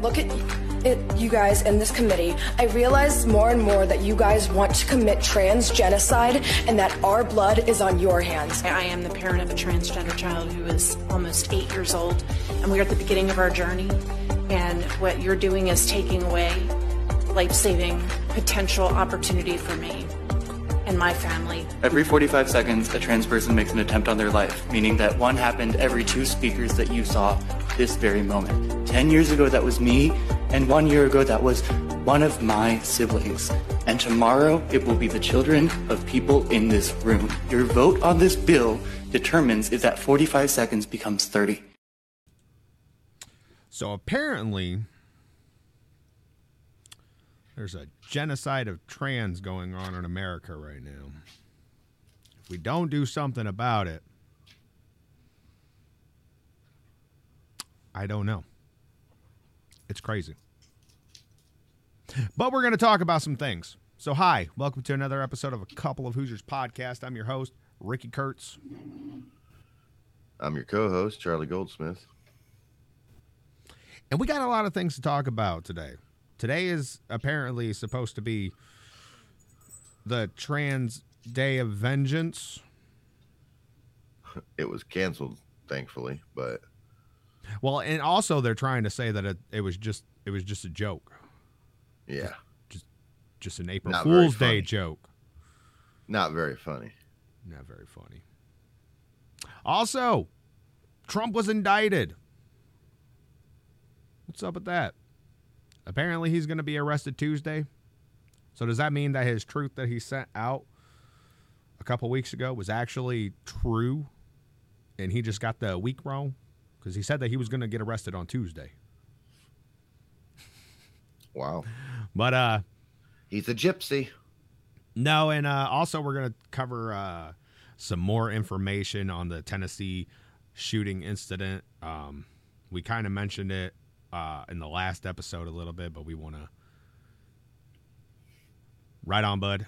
look at it, you guys in this committee, I realize more and more that you guys want to commit trans genocide and that our blood is on your hands. I am the parent of a transgender child who is almost eight years old, and we are at the beginning of our journey. And what you're doing is taking away life saving potential opportunity for me and my family. Every 45 seconds, a trans person makes an attempt on their life, meaning that one happened every two speakers that you saw this very moment. 10 years ago, that was me, and one year ago, that was one of my siblings. And tomorrow, it will be the children of people in this room. Your vote on this bill determines if that 45 seconds becomes 30. So apparently, there's a genocide of trans going on in America right now. If we don't do something about it, I don't know. It's crazy. But we're going to talk about some things. So, hi, welcome to another episode of a Couple of Hoosiers podcast. I'm your host, Ricky Kurtz. I'm your co host, Charlie Goldsmith. And we got a lot of things to talk about today. Today is apparently supposed to be the Trans Day of Vengeance. It was canceled, thankfully, but Well, and also they're trying to say that it, it was just it was just a joke, yeah, just just an April Not Fool's Day joke. not very funny. Not very funny. Also, Trump was indicted. What's up with that? Apparently, he's going to be arrested Tuesday. So, does that mean that his truth that he sent out a couple weeks ago was actually true and he just got the week wrong? Because he said that he was going to get arrested on Tuesday. Wow, But, uh, he's a gypsy. No, and uh, also we're going to cover uh, some more information on the Tennessee shooting incident. Um, we kind of mentioned it uh, in the last episode a little bit, but we want to. Right on, bud.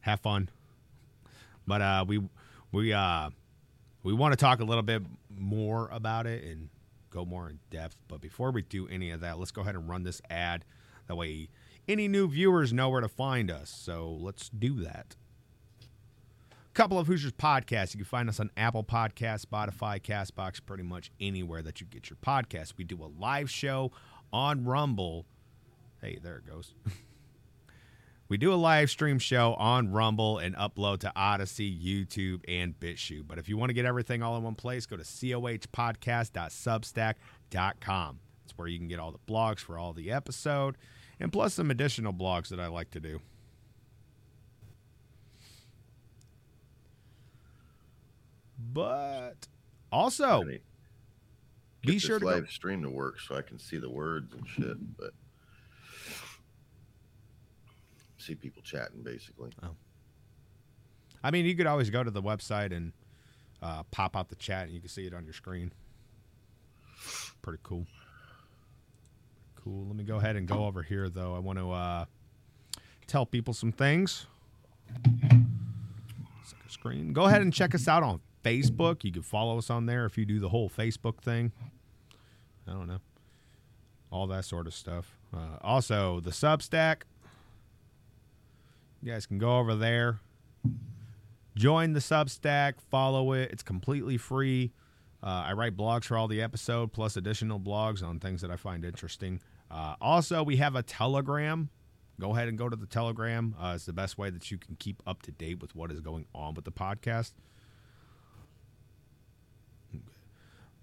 Have fun. But uh, we we uh, we want to talk a little bit more about it and go more in depth. But before we do any of that, let's go ahead and run this ad. That way, any new viewers know where to find us. So let's do that. Couple of Hoosiers podcasts. You can find us on Apple Podcasts, Spotify, Castbox, pretty much anywhere that you get your podcasts. We do a live show on Rumble. Hey, there it goes. we do a live stream show on Rumble and upload to Odysee, YouTube, and BitChute. But if you want to get everything all in one place, go to cohpodcast.substack.com. It's where you can get all the blogs for all the episode and plus some additional blogs that I like to do. But also, be sure to go. live stream to work so I can see the words and shit. But see people chatting basically. I mean, you could always go to the website and uh, pop out the chat, and you can see it on your screen. Pretty cool. Cool. Let me go ahead and go over here, though. I want to uh, tell people some things. Second screen. Go ahead and check us out on Facebook. You can follow us on there if you do the whole Facebook thing. I don't know. All that sort of stuff. Uh, also, the Substack. You guys can go over there, join the Substack, follow it. It's completely free. Uh, I write blogs for all the episode, plus additional blogs on things that I find interesting. Uh, also, we have a Telegram. Go ahead and go to the Telegram. Uh, it's the best way that you can keep up to date with what is going on with the podcast.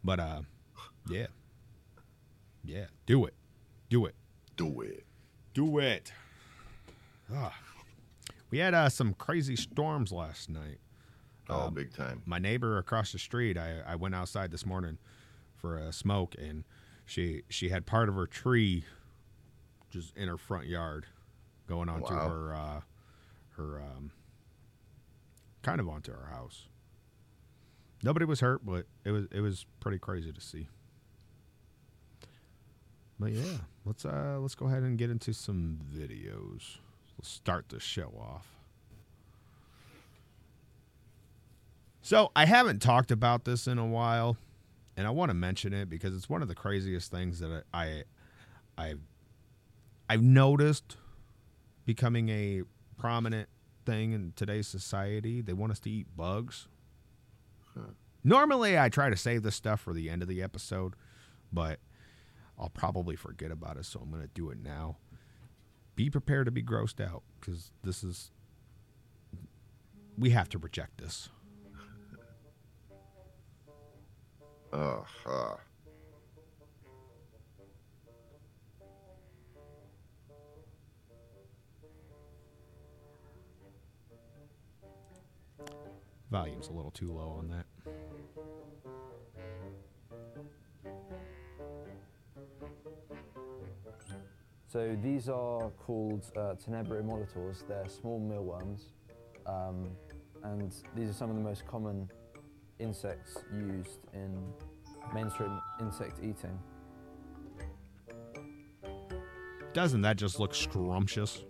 But uh, yeah, yeah, do it, do it. Do it. Do it. Ah. We had uh, some crazy storms last night. Oh, Um, big time. My neighbor across the street, I, I went outside this morning for a smoke, and she she had part of her tree just in her front yard, going onto Wow. her uh, her um, kind of onto her house. Nobody was hurt, but it was it was pretty crazy to see. But yeah, let's uh let's go ahead and get into some videos. Start the show off. So I haven't talked about this in a while, and I want to mention it because it's one of the craziest things that I, I I've I've noticed becoming a prominent thing in today's society. They want us to eat bugs. Normally, I try to save this stuff for the end of the episode, but I'll probably forget about it, so I'm going to do it now. Be prepared to be grossed out because this is. We have to reject this. Uh, uh, Volume's a little too low on that. So these are called uh, Tenebrio. They're small mealworms, um, and these are some of the most common insects used in mainstream insect eating. Doesn't that just look scrumptious?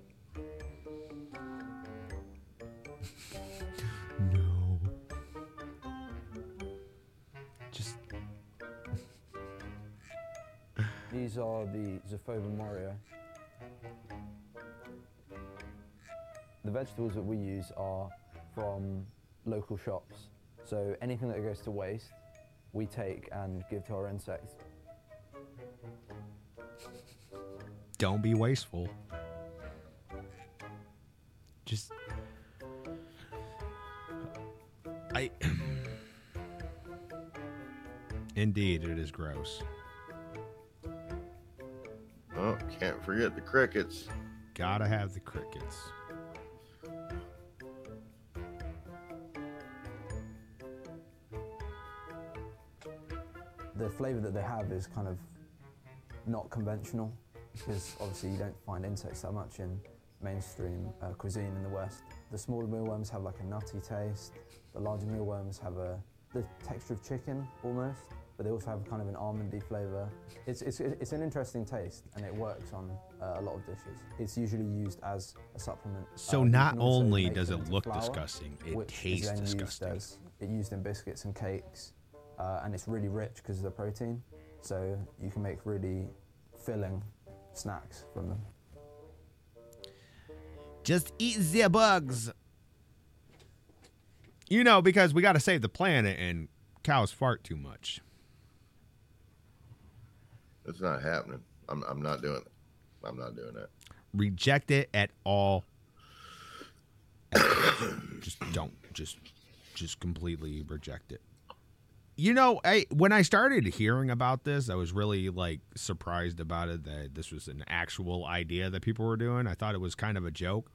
These are the Zophobas morio. The vegetables that we use are from local shops. So anything that goes to waste, we take and give to our insects. don't be wasteful. Just I Indeed, it is gross. Oh, can't forget the crickets. Gotta have the crickets. The flavour that they have is kind of not conventional because obviously you don't find insects that much in mainstream uh, cuisine in the West. The smaller mealworms have like a nutty taste. The larger mealworms have a the texture of chicken almost, but they also have kind of an almondy flavour. It's, it's, it's an interesting taste and it works on uh, a lot of dishes. It's usually used as a supplement. So Uh, not only does it look flour, disgusting, it tastes then used disgusting. as- it used in biscuits and cakes, uh, and it's really rich because of the protein. So you can make really filling snacks from them. Just eat the bugs. You know, because we got to save the planet and cows fart too much. It's not happening. I'm, I'm not doing. I'm not doing that. Reject it at all. just don't. Just, just completely reject it. You know, I when I started hearing about this, I was really like surprised about it that this was an actual idea that people were doing. I thought it was kind of a joke.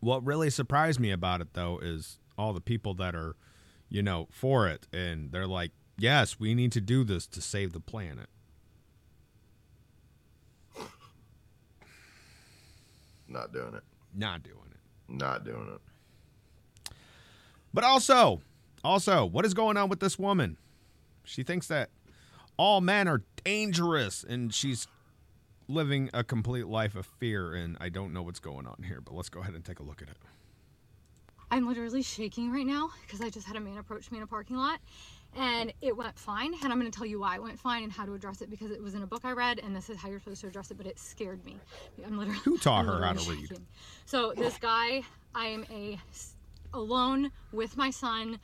What really surprised me about it though is all the people that are, you know, for it and they're like, "Yes, we need to do this to save the planet." Not doing it. Not doing it. Not doing it. But also, also, what is going on with this woman? She thinks that all men are dangerous and she's living a complete life of fear and I don't know what's going on here, but let's go ahead and take a look at it. I'm literally shaking right now because I just had a man approach me in a parking lot and it went fine. And I'm going to tell you why it went fine and how to address it because it was in a book I read and this is how you're supposed to address it, but it scared me. I'm literally. Who taught her how to read? shaking. So, this guy, I am a alone with my son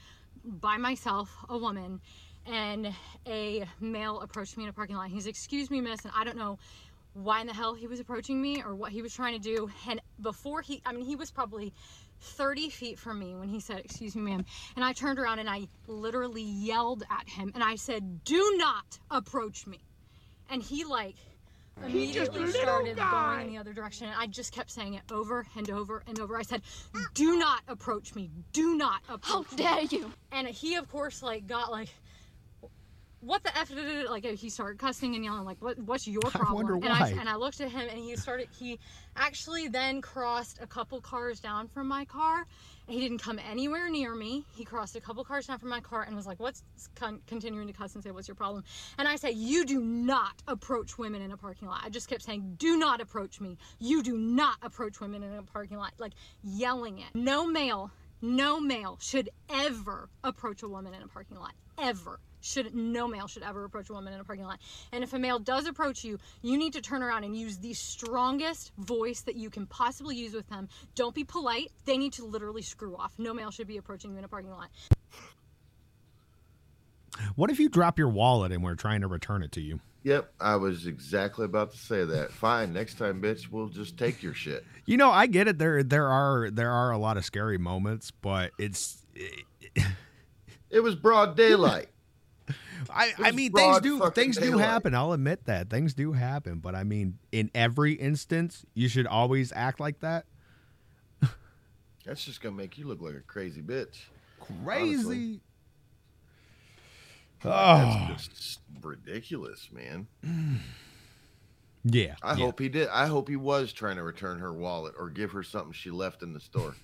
by myself, a woman, and a male approached me in a parking lot. He's, Excuse me, miss, and I don't know why in the hell he was approaching me or what he was trying to do. And before he, I mean, he was probably 30 feet from me when he said, Excuse me, ma'am. And I turned around and I literally yelled at him and I said, Do not approach me. And he, like, immediately started going in the other direction. And I just kept saying it over and over and over. I said, Do not approach me. Do not approach How me. dare you? And he, of course, like, got like, what the f like he started cussing and yelling like what what's your problem? I wonder and i why. and i looked at him and he started he actually then crossed a couple cars down from my car. He didn't come anywhere near me. He crossed a couple cars down from my car and was like what's con- continuing to cuss and say what's your problem? And i said you do not approach women in a parking lot. I just kept saying do not approach me. You do not approach women in a parking lot. Like yelling it. No male no male should ever approach a woman in a parking lot. Ever should no male should ever approach a woman in a parking lot. And if a male does approach you, you need to turn around and use the strongest voice that you can possibly use with them. Don't be polite. They need to literally screw off. No male should be approaching you in a parking lot. What if you drop your wallet and we're trying to return it to you? Yep, I was exactly about to say that. Fine, next time, bitch, we'll just take your shit. You know, I get it. There, there are there are a lot of scary moments, but it's. It was broad daylight. I, I mean, things do things do happen. I'll admit that things do happen, but I mean, in every instance, you should always act like that. That's just gonna make you look like a crazy bitch. Crazy. Oh, That's ah. just ridiculous, man. yeah. I yeah. hope he did. I hope he was trying to return her wallet or give her something she left in the store.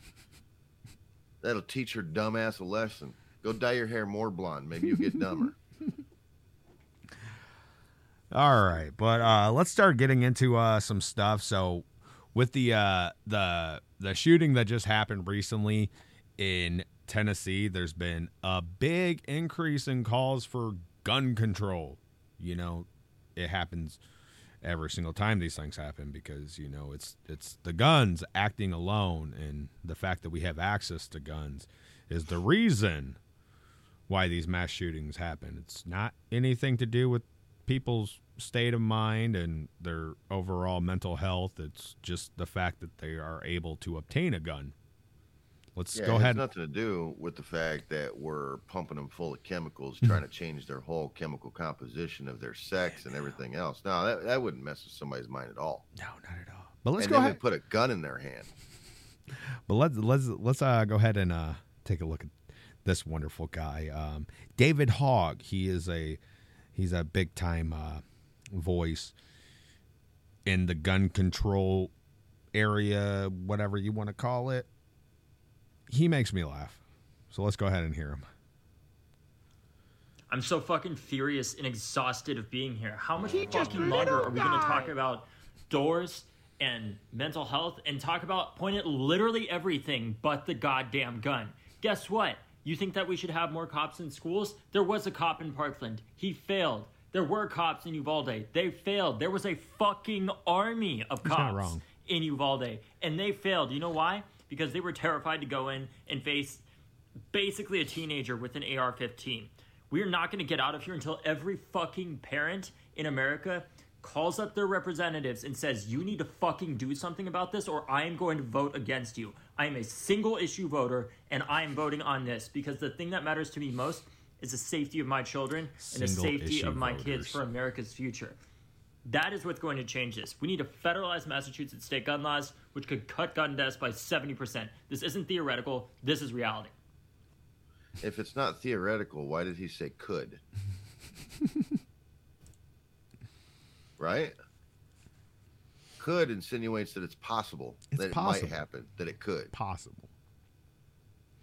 That'll teach her dumbass a lesson. Go dye your hair more blonde. Maybe you'll get dumber. All right, but uh, let's start getting into uh, some stuff. So, with the uh, the the shooting that just happened recently in Tennessee, there's been a big increase in calls for gun control. You know, it happens every single time these things happen because you know it's it's the guns acting alone, and the fact that we have access to guns is the reason why these mass shootings happen. It's not anything to do with people's state of mind and their overall mental health. It's just the fact that they are able to obtain a gun. Let's Yeah, go it has ahead. nothing to do with the fact that we're pumping them full of chemicals, Mm-hmm. trying to change their whole chemical composition of their sex and everything else. No, that, that wouldn't mess with somebody's mind at all. No, not at all. But let's and go ahead. put a gun in their hand. But let's let's let's uh, go ahead and uh, take a look at this wonderful guy, um, David Hogg. He is a he's a big time uh, voice in the gun control area, whatever you want to call it. He makes me laugh. So let's go ahead and hear him. I'm so fucking furious and exhausted of being here. How much fucking longer are we going to talk about doors and mental health and talk about point at literally everything but the goddamn gun? Guess what? You think that we should have more cops in schools? There was a cop in Parkland. He failed. There were cops in Uvalde. They failed. There was a fucking army of cops in Uvalde, and they failed. You know why? Because they were terrified to go in and face basically a teenager with an AR 15. We're not going to get out of here until every fucking parent in America calls up their representatives and says, You need to fucking do something about this, or I am going to vote against you. I am a single issue voter, and I am voting on this because the thing that matters to me most is the safety of my children and the safety of my voters. kids for America's future. That is what's going to change this. We need to federalize Massachusetts state gun laws, which could cut gun deaths by 70%. This isn't theoretical, this is reality. If it's not theoretical, why did he say could? right? Could insinuates that it's possible, It's that it possible. might happen, that it could. Possible.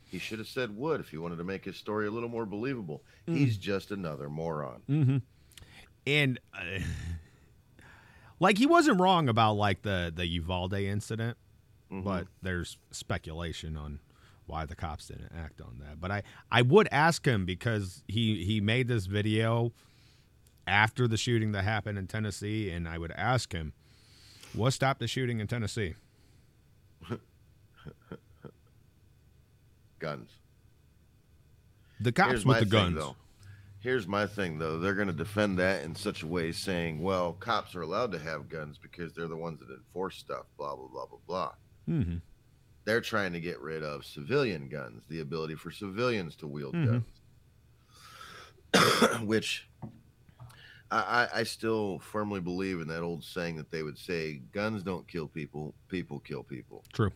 He should have said would if he wanted to make his story a little more believable. Mm. He's just another moron. and uh, like he wasn't wrong about like the the Uvalde incident, but there's speculation on why the cops didn't act on that. But I I would ask him because he he made this video after the shooting that happened in Tennessee, and I would ask him what stopped the shooting in Tennessee. Guns. The cops Here's with the thing, guns. though. Here's my thing, though. They're going to defend that in such a way, saying, "Well, cops are allowed to have guns because they're the ones that enforce stuff." Blah blah blah blah blah. hmm They're trying to get rid of civilian guns, the ability for civilians to wield Mhm. guns. Which I, I, still firmly believe in that old saying that they would say, "Guns don't kill people; people kill people." True.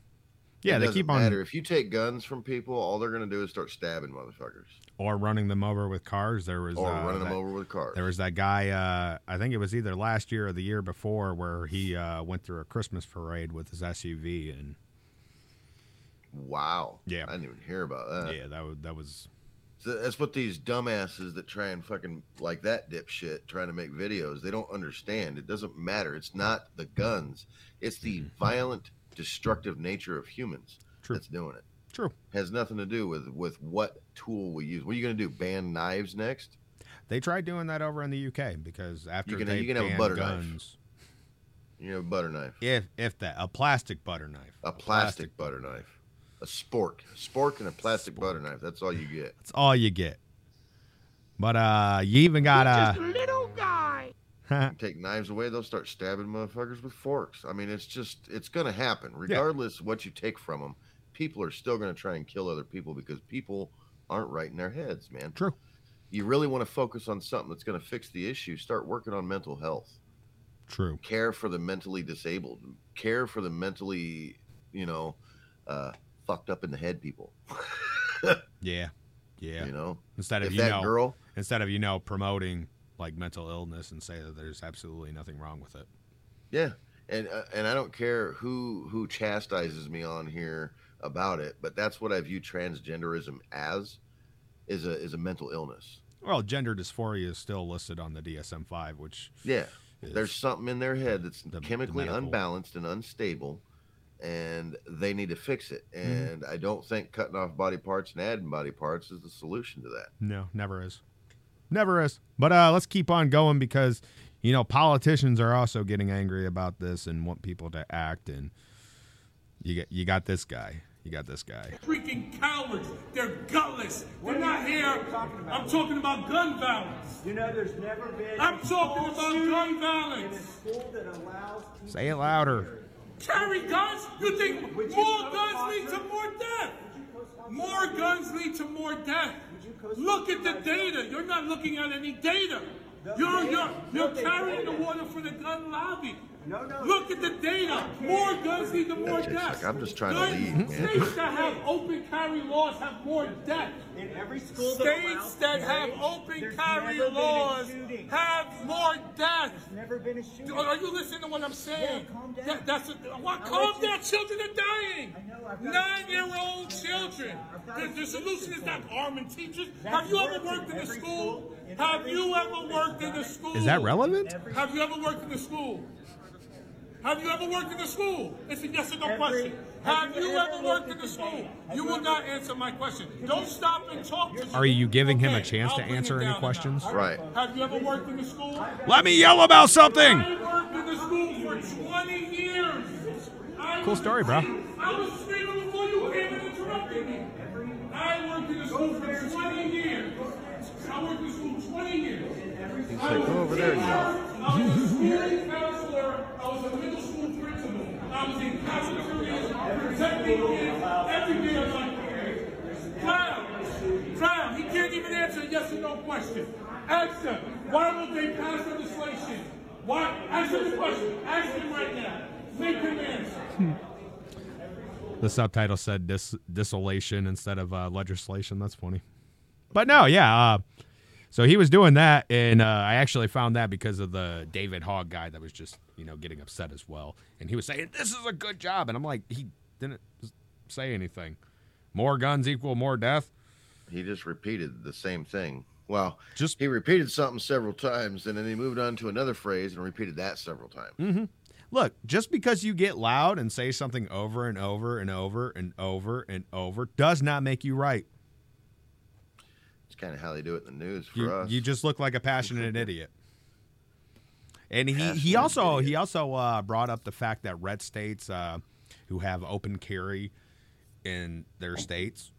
Yeah, It they keep on matter if you take guns from people. All they're going to do is start stabbing motherfuckers or running them over with cars. There was or uh, running that- them over with cars. There was that guy, uh, I think it was either last year or the year before, where he uh, went through a Christmas parade with his SUV, and Wow. Yeah. I didn't even hear about that. yeah, that was that was So that's what these dumbasses that try and fucking like that dipshit trying to make videos. They don't understand. It doesn't matter. It's not the guns. It's the mm-hmm. violent, destructive nature of humans True. that's doing it. true. Has nothing to do with with what tool we use. What are you going to do? Ban knives next? They tried doing that over in the UK because after can- they you can have a butter knife. guns, You know, butter knife, if if that a plastic butter knife, a plastic butter knife, a spork, a spork, and a plastic butter knife. That's all you get. That's all you get. But uh, you even got uh, little guy. Take knives away, they'll start stabbing motherfuckers with forks. I mean, it's just it's gonna happen, regardless of what you take from them. People are still gonna try and kill other people because people aren't right in their heads, man. True. You really want to focus on something that's gonna fix the issue. Start working on mental health. true. care for the mentally disabled, care for the mentally, you know, uh, fucked up in the head people. Yeah, yeah. You know, Instead of if you that know, girl, instead of you know promoting like mental illness and say that there's absolutely nothing wrong with it. yeah, and uh, and I don't care who who chastises me on here about it, but that's what I view transgenderism as is a is a mental illness. Well, gender dysphoria is still listed on the DSM-5, which Yeah, there's something in their head that's the- the chemically medical- unbalanced and unstable, and they need to fix it. Mm-hmm. And I don't think cutting off body parts and adding body parts is the solution to that. No, never is. Never is. But uh, let's keep on going because, you know, politicians are also getting angry about this and want people to act. And you get you got this guy. You got this guy. Freaking cowards. They're gutless. They're not here. I'm talking about gun violence. You know, there's never been. I'm talking about shooting gun in a violence. school that allows Say it louder. Carry guns? You think more guns lead to more death? More guns lead to more death. Look at the data. You're not looking at any data. You're, you're, you're carrying the water for the gun lobby. No, no. Look at the data. More guns lead to more Jake's deaths. like, I'm just trying to lead, man. States that have open carry laws have more deaths. In every school that States allows that carry, have open carry been a laws have more deaths. There's never been a shooting. Oh, are you listening to what I'm saying? Yeah, calm down. That, that's a, what, I'll calm let you- down. Children are dying. I know, I've got- Nine-year-old children. The, the solution is not arming teachers. That's Have you ever worked in in a school? school, in Have you ever worked in a school? Is that relevant? Have you ever worked in a school? Have you ever worked in a school? It's a yes or no Every- question. have Have you you ever ever worked in a the school? You you will not answer my question. Don't stop and talk to me. Are you giving him a chance to I'll bring answer any questions? Right. Have you ever worked in a school? Let me yell about something. I worked in the school for 20 years. I Cool story, bro. I was screaming before you came and interrupted me. I worked in the school for 20 years. I worked in the school 20 years. He's like, go over there and yell. I was a school counselor. I was a middle school principal. I was in cafeterias protecting kids every day of my career. Clown. Clown. He can't even answer a yes or no question. Answer. Why won't they pass legislation? Why? Answer the question. Ask him right now. Make him answer. The subtitle said dis- desolation instead of uh, legislation. That's funny. But no, yeah. Uh, so he was doing that, and uh, I actually found that because of the David Hogg guy that was just you know getting upset as well, and he was saying this is a good job, and I'm like he didn't say anything. More guns equal more death. He just repeated the same thing. Well, Just he repeated something several times, and then he moved on to another phrase and repeated that several times. look, just because you get loud and say something over and over and over and over and over does not make you right. Kind of how they do it in the news for You, us. you just look like a passionate idiot. And he, he also idiot. he also uh, brought up the fact that red states uh, who have open carry in their states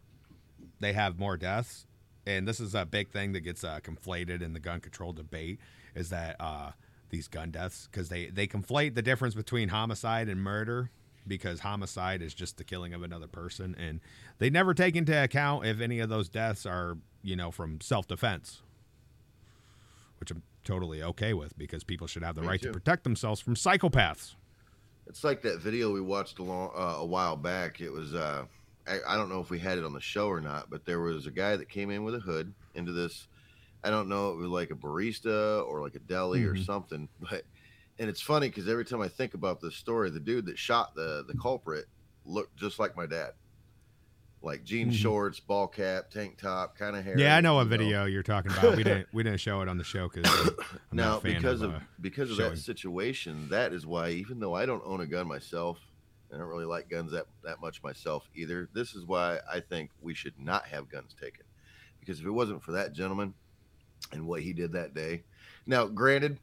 they have more deaths, and this is a big thing that gets uh, conflated in the gun control debate is that uh, these gun deaths because they they conflate the difference between homicide and murder because homicide is just the killing of another person and they never take into account if any of those deaths are you know from self-defense which i'm totally okay with because people should have the Me right too. to protect themselves from psychopaths It's like that video we watched a, long, uh, a while back. It was, uh, I, I don't know if we had it on the show or not, but there was a guy that came in with a hood into this. I don't know, it was like a barista or like a deli or Mhm. something. But, and it's funny because every time I think about this story, the dude that shot the, the culprit looked just like my dad. Like jean Mhm. shorts, ball cap, tank top, kind of hair. yeah i know what you video you're talking about we didn't we didn't show it on the show because now because of, uh, because of showing. that situation that is why even though i don't own a gun myself i don't really like guns that, that much myself either this is why i think we should not have guns taken because if it wasn't for that gentleman and what he did that day. Now, granted,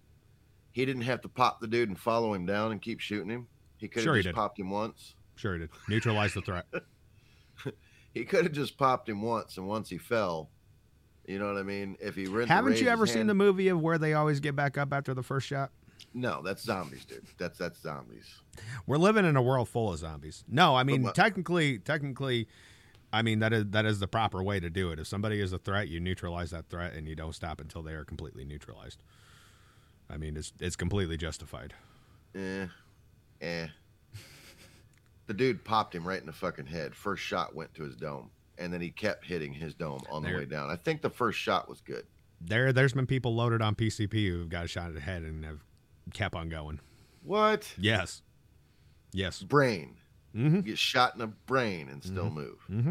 he didn't have to pop the dude and follow him down and keep shooting him. He could have Sure just popped him once. Sure, he did. Neutralize the threat. He could have just popped him once, and once he fell, you know what I mean. If he to Haven't you ever seen hand- the movie of where they always get back up after the first shot? No, that's zombies, dude. That's that's zombies. We're living in a world full of zombies. No, I mean my- technically, technically, I mean that is that is the proper way to do it. If somebody is a threat, you neutralize that threat, and you don't stop until they are completely neutralized. I mean, it's it's completely justified. Eh, eh. The dude popped him right in the fucking head. First shot went to his dome, and then he kept hitting his dome on the way down. I think the first shot was good. There, there's been people loaded on PCP who've got a shot at the head and have kept on going. What? Yes, yes. Brain. Mm-hmm. You get shot in the brain and still move. Mm-hmm.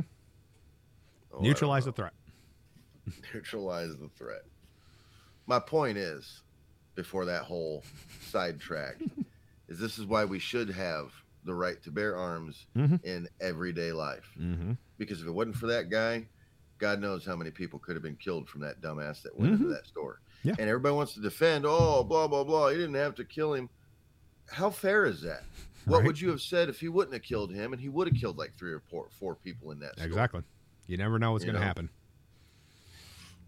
Oh, Neutralize the threat. neutralize the threat. My point is, before that whole sidetrack, is this is why we should have the right to bear arms Mhm. in everyday life. Mm-hmm. Because if it wasn't for that guy, God knows how many people could have been killed from that dumbass that went into Mhm. that store. Yeah. And everybody wants to defend, oh, blah, blah, blah. You didn't have to kill him. How fair is that? What Right. would you have said if he wouldn't have killed him and he would have killed like three or four, four people in that store? Exactly. You never know what's going to happen.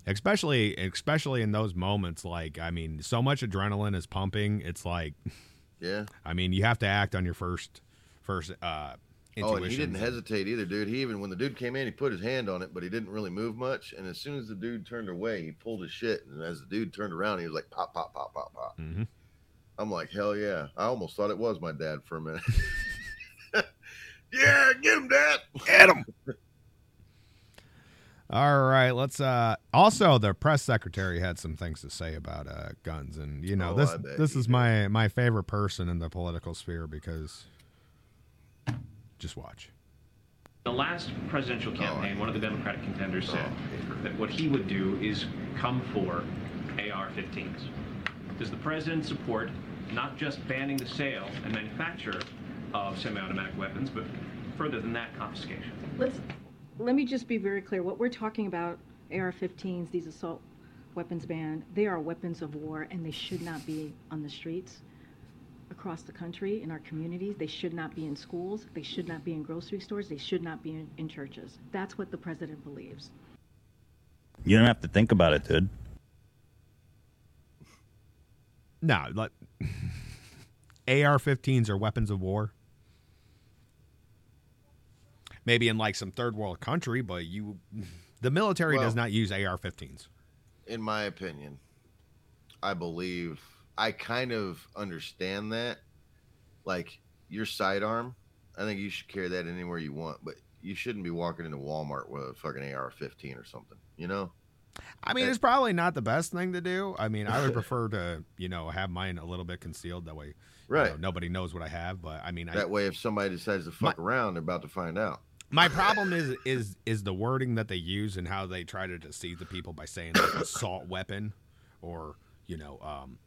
Especially, especially in those moments, like I mean, so much adrenaline is pumping. It's like, Yeah. I mean, you have to act on your first, first uh, Oh, and he didn't hesitate either, dude. He even when the dude came in, he put his hand on it, but he didn't really move much. And as soon as the dude turned away, he pulled his shit. And as the dude turned around, he was like pop, pop, pop, pop, pop. Mm-hmm. I'm like, hell yeah! I almost thought it was my dad for a minute. yeah, get him, dad. Get him. All right, let's. uh Also, the press secretary had some things to say about uh guns, and you know Oh, this this is my my favorite person in the political sphere because just watch. The last presidential oh, campaign, one of the Democratic contenders oh, said that what he would do is come for AR-15s. Does the president support not just banning the sale and manufacture of semi-automatic weapons, but further than that, confiscation? Let's, let me just be very clear. What we're talking about, AR-15s, these assault weapons ban, they are weapons of war and they should not be on the streets across the country, in our communities. They should not be in schools. They should not be in grocery stores. They should not be in, in churches. That's what the president believes. You don't have to think about it, dude. No, like AR-15s are weapons of war. Maybe in like some third world country, but you, the military does not use AR-15s. In my opinion, I believe I kind of understand that. Like your sidearm, I think you should carry that anywhere you want, but you shouldn't be walking into Walmart with a fucking AR-15 or something. You know? I mean, it's probably not the best thing to do. I mean, I would prefer to, you know, have mine a little bit concealed. That way, you Right. know, nobody knows what I have. But I mean, I, That way, if somebody decides to fuck around, they're about to find out. my problem is is is the wording that they use and how they try to deceive the people by saying like assault weapon or you know um,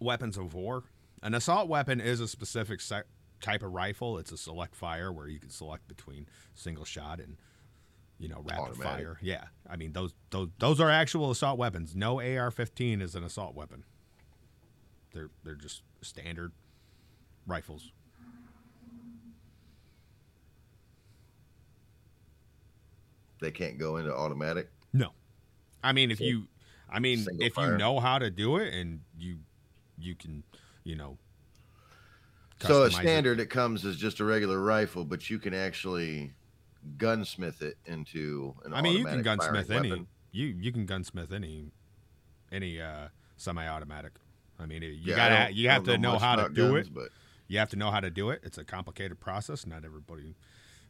weapons of war. An assault weapon is a specific se- type of rifle. It's a select fire where you can select between single shot and you know rapid Automatic. fire. Yeah, I mean those those those are actual assault weapons. No AR-15 is an assault weapon. They're they're just standard rifles. They can't go into automatic. No. I mean, if you, I mean, single if fire. you know how to do it and you, you can, you know. So a customize it. standard, it. comes as just a regular rifle, but you can actually gunsmith it into an I mean, you can gunsmith any. weapon. You you can gunsmith any, any uh, semi-automatic. I mean, you Yeah, gotta you have to know know how to do guns, it. but- You have to know how to do it. It's a complicated process. Not everybody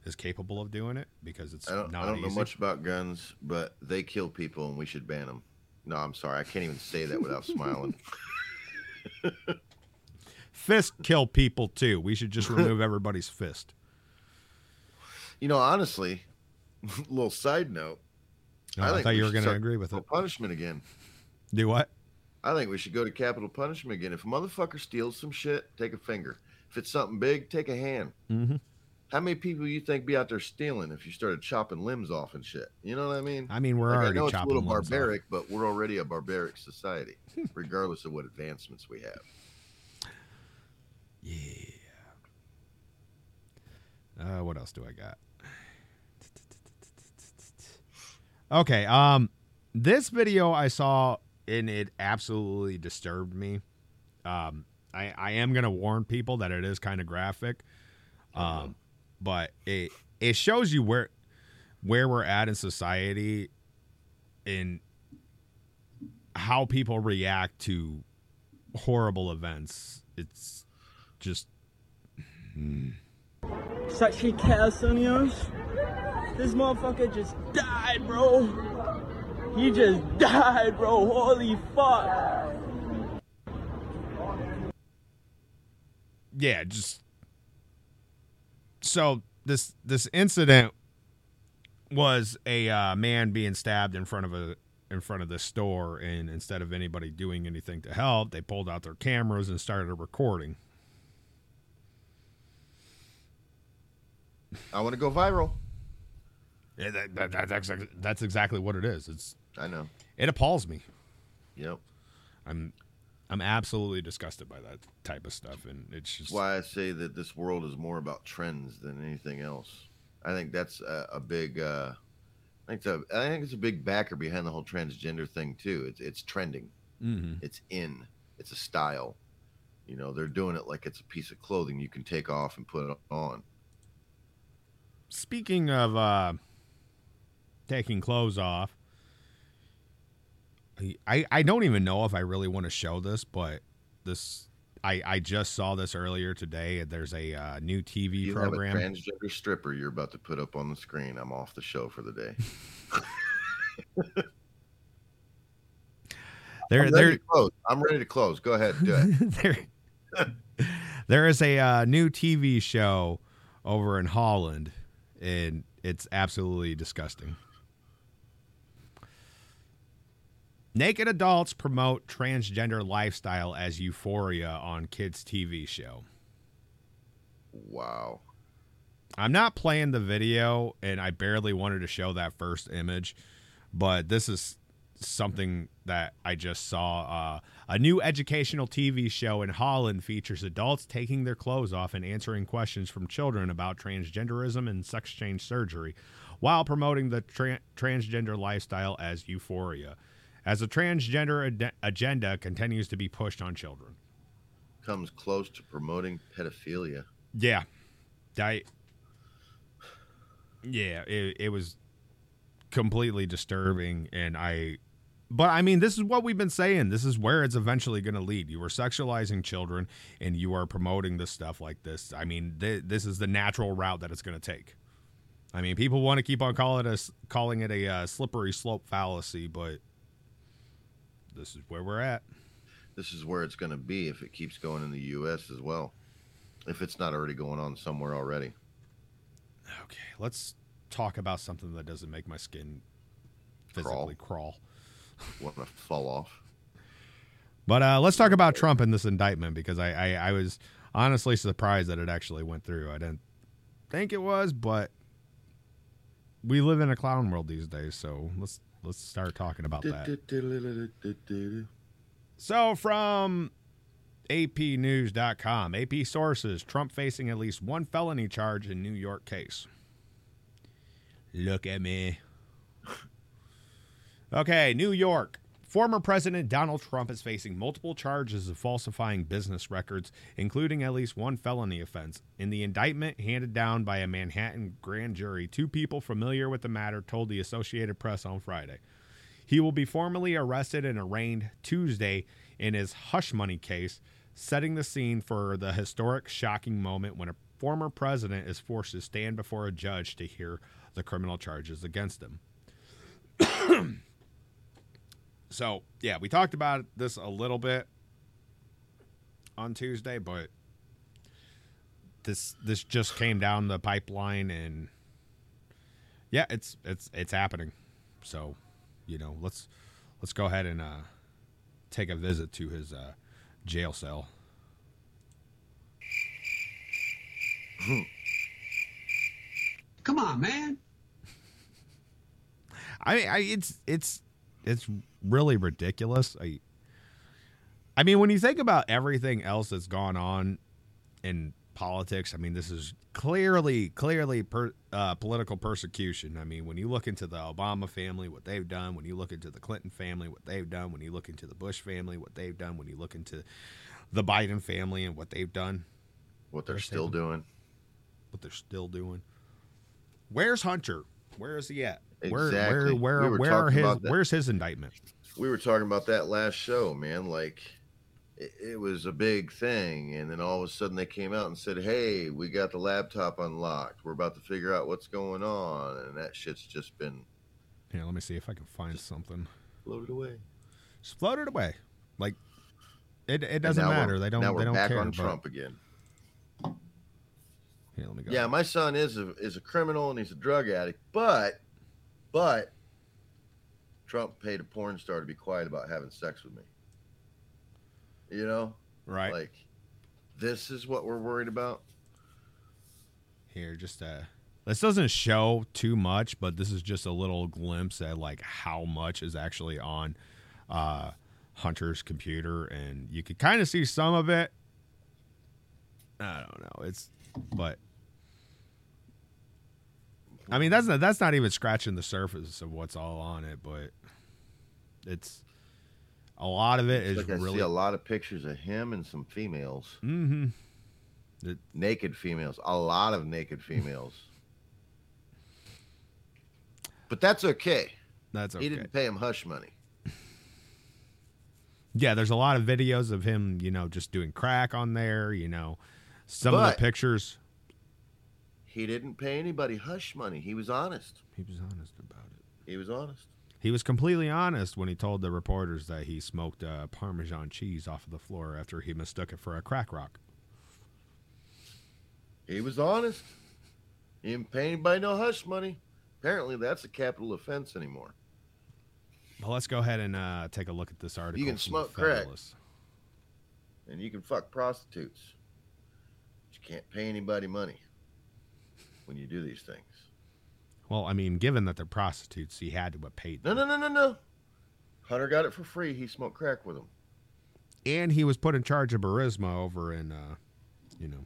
is capable of doing it because it's I don't, not I don't easy. know much about guns, but they kill people and we should ban them. No, I'm sorry. I can't even say that without smiling. Fist kill people too. We should just remove everybody's fist. You know, honestly, little side note. Oh, I think thought you were gonna agree with it. Punishment again. Do what? I think we should go to capital punishment again. If a motherfucker steals some shit, take a finger. If it's something big, take a hand. Mm-hmm. How many people you think be out there stealing if you started chopping limbs off and shit? You know what I mean? I mean, we're Like, already I know it's a little limbs off. barbaric, but we're already a barbaric society, regardless of what advancements we have. Uh, what else do I got? Okay, um, this video I saw and it absolutely disturbed me. Um, I I am gonna warn people that it is kind of graphic, um, but it it shows you where where we're at in society, and how people react to horrible events. It's just. hmm. Such Cassonios. This motherfucker just died, bro. He just died, bro. Holy fuck. yeah, just so this this incident was a uh, man being stabbed in front of a in front of the store, and instead of anybody doing anything to help, they pulled out their cameras and started recording. I want to go viral. Yeah, that, that, that- that's that's exactly what it is. It's I know. it appalls me. Yep. I'm I'm absolutely disgusted by that type of stuff, and it's just That's why I say that this world is more about trends than anything else. I think that's a, a big. Uh, I think it's a, I think it's a big backer behind the whole transgender thing too. It's it's trending. Mhm. It's in. It's a style. You know, they're doing it like it's a piece of clothing you can take off and put it on. Speaking of uh, taking clothes off, I I don't even know if I really want to show this, but this I I just saw this earlier today. There's a uh, new TV You program. have a transgender stripper you're about to put up on the screen. I'm off the show for the day. There I'm there close. I'm ready to close. Go ahead. Do it. there there is a uh, new TV show over in Holland, and it's absolutely disgusting. Naked adults promote transgender lifestyle as euphoria on kids' TV show. Wow. I'm not playing the video, and I barely wanted to show that first image, but this is something that I just saw. Uh, a new educational TV show in Holland features adults taking their clothes off and answering questions from children about transgenderism and sex change surgery while promoting the tra- transgender lifestyle as euphoria. As the transgender ad- agenda continues to be pushed on children. Comes close to promoting pedophilia. Yeah. I Yeah, it, it was completely disturbing and I but I mean this is what we've been saying. This is where it's eventually going to lead. You are sexualizing children and you are promoting this stuff like this. I mean, th- this is the natural route that it's going to take. I mean, people want to keep on calling it a, calling it a uh, slippery slope fallacy, but this is where we're at. This is where it's going to be if it keeps going in the U.S. as well. If it's not already going on somewhere already. Okay, let's talk about something that doesn't make my skin physically crawl. Want to fall off? But uh, let's talk about Trump and this indictment because I, I, I was honestly surprised that it actually went through. I didn't think it was, but we live in a clown world these days, so let's let's start talking about that. So from APnews.com, AP sources: Trump facing at least one felony charge in New York case. Look at me. Okay, New York. Former President Donald Trump is facing multiple charges of falsifying business records, including at least one felony offense. In the indictment handed down by a Manhattan grand jury, two people familiar with the matter told the Associated Press on Friday. He will be formally arrested and arraigned Tuesday in his hush money case, setting the scene for the historic, shocking moment when a former president is forced to stand before a judge to hear the criminal charges against him. So yeah, we talked about this a little bit on Tuesday, but this this just came down the pipeline, and yeah, it's it's it's happening. So you know, let's let's go ahead and uh, take a visit to his uh, jail cell. Come on, man. I, I it's it's it's really ridiculous. I I mean, when you think about everything else that's gone on in politics, I mean, this is clearly clearly per, uh, political persecution. I mean, when you look into the Obama family, what they've done, when you look into the Clinton family, what they've done, when you look into the Bush family, what they've done, when you look into the Biden family and what they've done, What they're They're still doing. what they're still doing. Where's Hunter? Where is he at? Where Exactly. where We where were where are his where's his indictment? we were talking about that last show, man. Like it, it was a big thing, and then all of a sudden they came out and said, "Hey, we got the laptop unlocked. We're about to figure out what's going on," and that shit's just been Here, let me see if I can find something. floated away. Just float it away. Like it it doesn't matter. They don't Now they we're don't back care. on but- Trump again. Here, let me go. Yeah, my son is a is a criminal and he's a drug addict, but but Trump paid a porn star to be quiet about having sex with me. You know, Right. Like this is what we're worried about. Here, just uh this doesn't show too much, but this is just a little glimpse at like how much is actually on uh Hunter's computer and you could kind of see some of it. I don't know. It's but I mean that's not that's not even scratching the surface of what's all on it, but it's a lot of it is like I really see a lot of pictures of him and some females, hmm naked females, a lot of naked females. but that's okay. That's okay. He didn't pay him hush money. Yeah, there's a lot of videos of him, you know, just doing crack on there, you know. Some of the pictures He didn't pay anybody hush money. He was honest. He was honest about it. He was honest. He was completely honest when he told the reporters that he smoked uh, Parmesan cheese off of the floor after he mistook it for a crack rock. He was honest. He didn't pay anybody no hush money. Apparently, that's a capital offense anymore. Well, let's go ahead and uh, take a look at this article. You can smoke crack. And you can fuck prostitutes. But you can't pay anybody money when you do these things. Well, I mean, given that they're prostitutes, he had to have paid No, them. no, no, no, no. Hunter got it for free. He smoked crack with him. And he was put in charge of Burisma over in, uh, you know,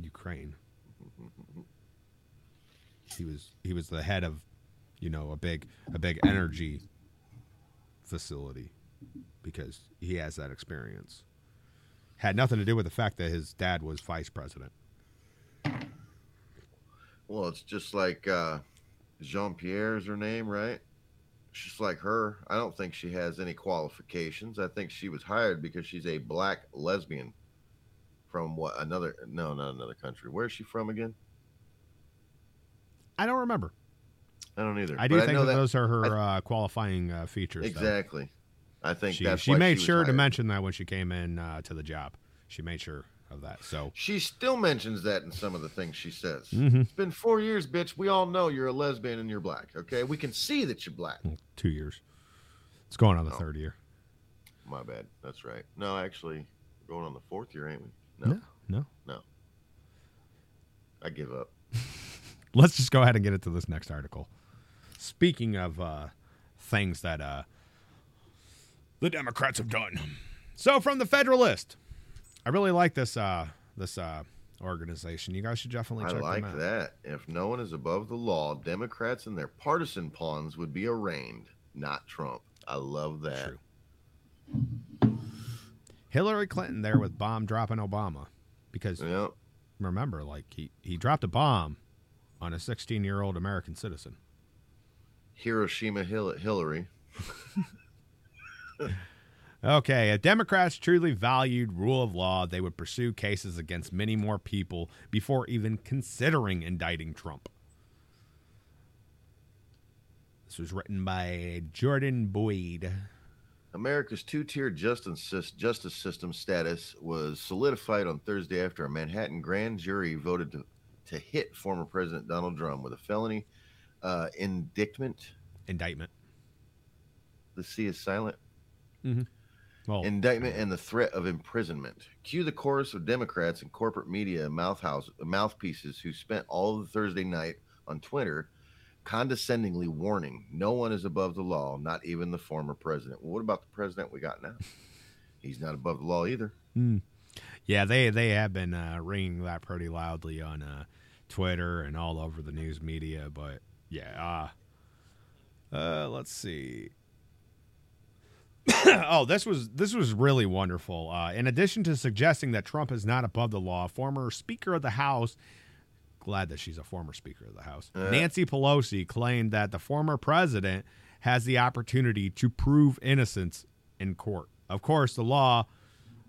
Ukraine. He was he was the head of, you know, a big a big energy facility because he has that experience. Had nothing to do with the fact that his dad was vice president. Well, it's just like uh, Jean Pierre is her name, right? Just like her. I don't think she has any qualifications. I think she was hired because she's a black lesbian from what another no, not another country. Where's she from again? I don't remember. I don't either. I do but think know that, those are her I- uh, qualifying uh, features. though. exactly. I think She, that's she made was sure to hired. mention that when she came in uh, to the job. She made sure of that. So She still mentions that in some of the things she says. Mhm. It's been four years, bitch. We all know you're a lesbian and you're black. Okay, we can see that you're black. two years. It's going on the Oh. third year. My bad. That's right. No, actually, we're going on the fourth year, ain't we? No, No. no. I give up. Let's just go ahead and get into this next article. Speaking of uh, things that uh, the Democrats have done. So from the Federalist, I really like this uh, this uh, organization. You guys should definitely I check like them out. I like that. If no one is above the law, Democrats and their partisan pawns would be arraigned, not Trump. I love that. True. Hillary Clinton there with bomb dropping Obama because remember, like he he dropped a bomb on a 16 year old American citizen. Hiroshima Hil- Hillary. Okay, if Democrats truly valued rule of law, they would pursue cases against many more people before even considering indicting Trump. This was written by Jordan Boyd. America's two-tier justice justice system status was solidified on Thursday after a Manhattan grand jury voted to, to hit former President Donald Trump with a felony uh, indictment. Indictment. The sea is silent. Mhm. Well, indictment and the threat of imprisonment. Cue the chorus of Democrats and corporate media mouthhouse, mouthpieces who spent all of the Thursday night on Twitter condescendingly warning no one is above the law, not even the former president. Well, what about the president we got now? He's not above the law either. Hmm. Yeah, they they have been uh, ringing that pretty loudly on uh, Twitter and all over the news media. But yeah, uh, uh let's see. oh, this was this was really wonderful. Uh, in addition to suggesting that Trump is not above the law, former Speaker of the House, glad that she's a former Speaker of the House, Uh. Nancy Pelosi claimed that the former president has the opportunity to prove innocence in court. Of course, the law,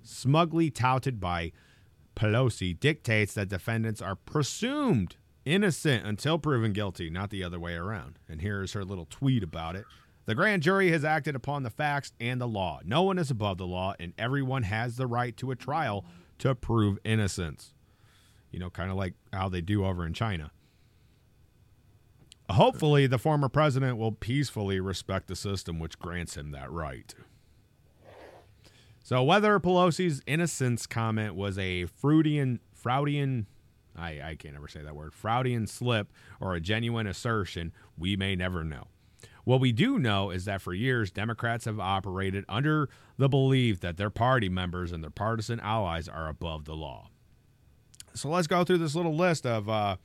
smugly touted by Pelosi, dictates that defendants are presumed innocent until proven guilty, not the other way around. And here's her little tweet about it. The grand jury has acted upon the facts and the law. No one is above the law, and everyone has the right to a trial to prove innocence. You know, kind of like how they do over in China. Hopefully, the former president will peacefully respect the system which grants him that right. So, whether Pelosi's innocence comment was a Freudian, Freudian, I, I can't ever say that word, Freudian slip or a genuine assertion, we may never know. What we do know is that for years, Democrats have operated under the belief that their party members and their partisan allies are above the law. So let's go through this little list of uh,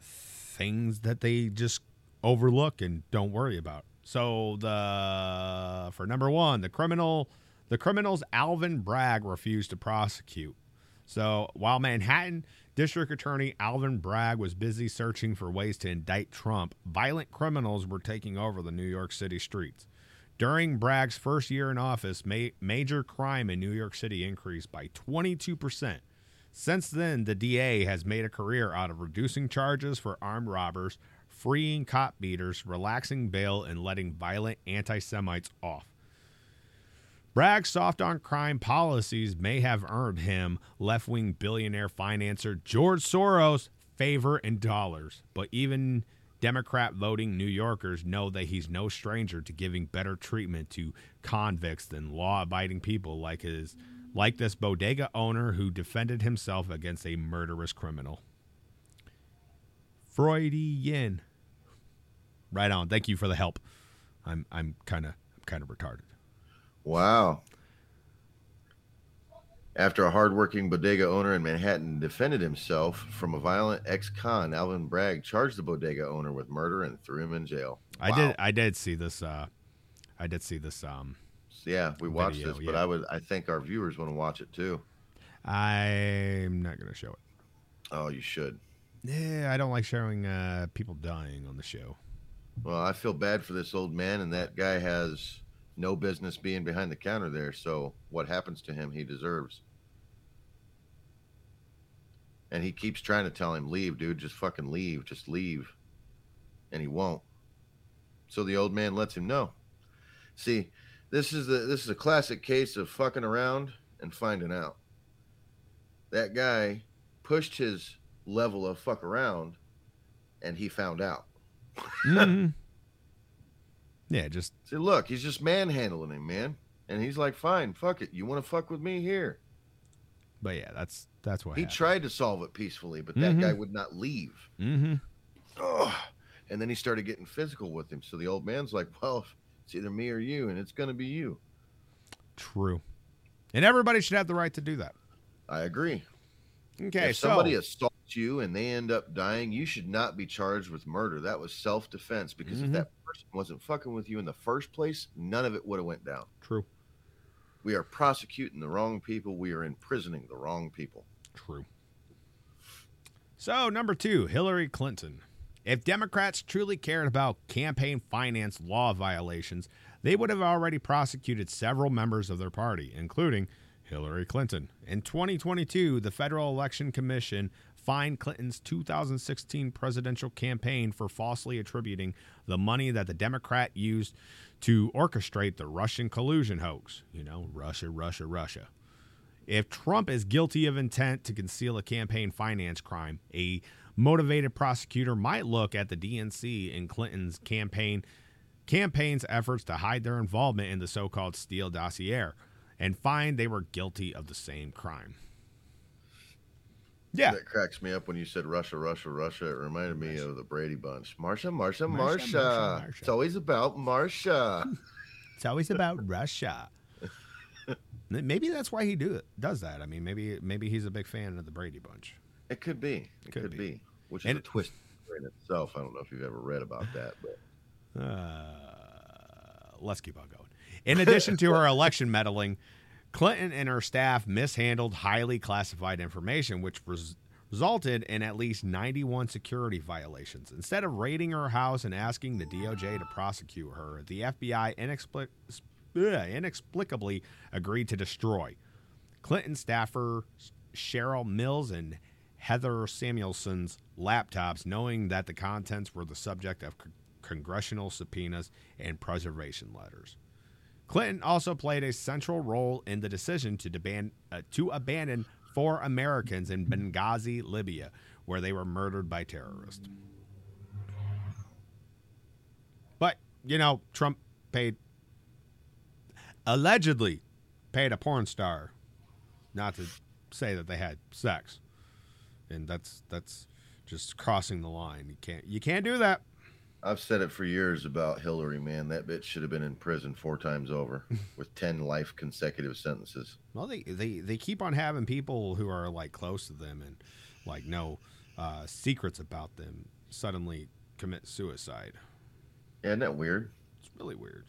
things that they just overlook and don't worry about. So the for number one, the criminal, the criminals Alvin Bragg refused to prosecute. So while Manhattan District Attorney Alvin Bragg was busy searching for ways to indict Trump, violent criminals were taking over the New York City streets. During Bragg's first year in office, ma- major crime in New York City increased by 22%. Since then, the DA has made a career out of reducing charges for armed robbers, freeing cop beaters, relaxing bail, and letting violent anti Semites off. Bragg's soft on crime policies may have earned him left wing billionaire financier George Soros favor and dollars, but even Democrat voting New Yorkers know that he's no stranger to giving better treatment to convicts than law abiding people like his like this bodega owner who defended himself against a murderous criminal. Freudian. Right on. Thank you for the help. I'm I'm kind of I'm kind of retarded. Wow. After a hardworking bodega owner in Manhattan defended himself from a violent ex-con, Alvin Bragg charged the bodega owner with murder and threw him in jail. I did I did see this uh I did see this um Yeah, we watched Video, this, but yeah. I would I think our viewers want to watch it too. I'm not going to show it. Oh, you should. Yeah, I don't like showing uh people dying on the show. Well, I feel bad for this old man, and that guy has no business being behind the counter there. So, what happens to him, he deserves. And he keeps trying to tell him, "Leave, dude. Just fucking leave. Just leave." And he won't. So the old man lets him know. See, this is the this is a classic case of fucking around and finding out. That guy pushed his level of fuck around, and he found out. Mhm. Yeah, just See, look, he's just manhandling him, man. And he's like, fine, fuck it. You want to fuck with me here? but yeah, that's that's what he happened. tried to solve it peacefully, but that Mhm. guy would not leave. mm-hmm. Ugh. And then he started getting physical with him. So the old man's like, well, it's either me or you, and it's going to be you. True. And everybody should have the right to do that. I agree. Okay, if somebody so assaults you and they end up dying, you should not be charged with murder. That was self defense because Mhm. if that person wasn't fucking with you in the first place, none of it would have went down. true. We are prosecuting the wrong people. We are imprisoning the wrong people. True. So, number two, Hillary Clinton. If Democrats truly cared about campaign finance law violations, they would have already prosecuted several members of their party, including Hillary Clinton. In 2022, the Federal Election Commission fined Clinton's 2016 presidential campaign for falsely attributing the money that the Democrat used to orchestrate the Russian collusion hoax. You know, Russia, Russia, Russia. If Trump is guilty of intent to conceal a campaign finance crime, a motivated prosecutor might look at the DNC and Clinton's campaign campaign's efforts to hide their involvement in the so called Steele dossier and find they were guilty of the same crime. Yeah. That cracks me up when you said Russia, Russia, Russia. It reminded me of the Brady Bunch. Marsha, Marsha, Marsha, Marsha. Marsha, Marsha. It's always about Marsha. It's always about Russia. Maybe that's why he do it, does that. I mean, maybe maybe he's a big fan of the Brady Bunch. it could be. It Could could, be. be. Which is And- a twist in itself. I don't know if you've ever read about that, but Uh, let's keep on going. In addition to her election meddling, Clinton and her staff mishandled highly classified information, which res- resulted in at least 91 security violations. Instead of raiding her house and asking the DOJ to prosecute her, the FBI inexplic- inexplicably agreed to destroy Clinton staffer Cheryl Mills and Heather Samuelson's laptops, knowing that the contents were the subject of c- congressional subpoenas and preservation letters. Clinton also played a central role in the decision to, uh, to abandon four Americans in Benghazi, Libya, where they were murdered by terrorists. But, you know, Trump paid, allegedly paid a porn star not to say that they had sex. And that's that's just crossing the line. You can't you can't do that. I've said it for years about Hillary, man. That bitch should have been in prison four times over with 10 life consecutive sentences. Well, they, they they keep on having people who are like close to them and like know uh, secrets about them suddenly commit suicide. Isn't that weird? It's really weird.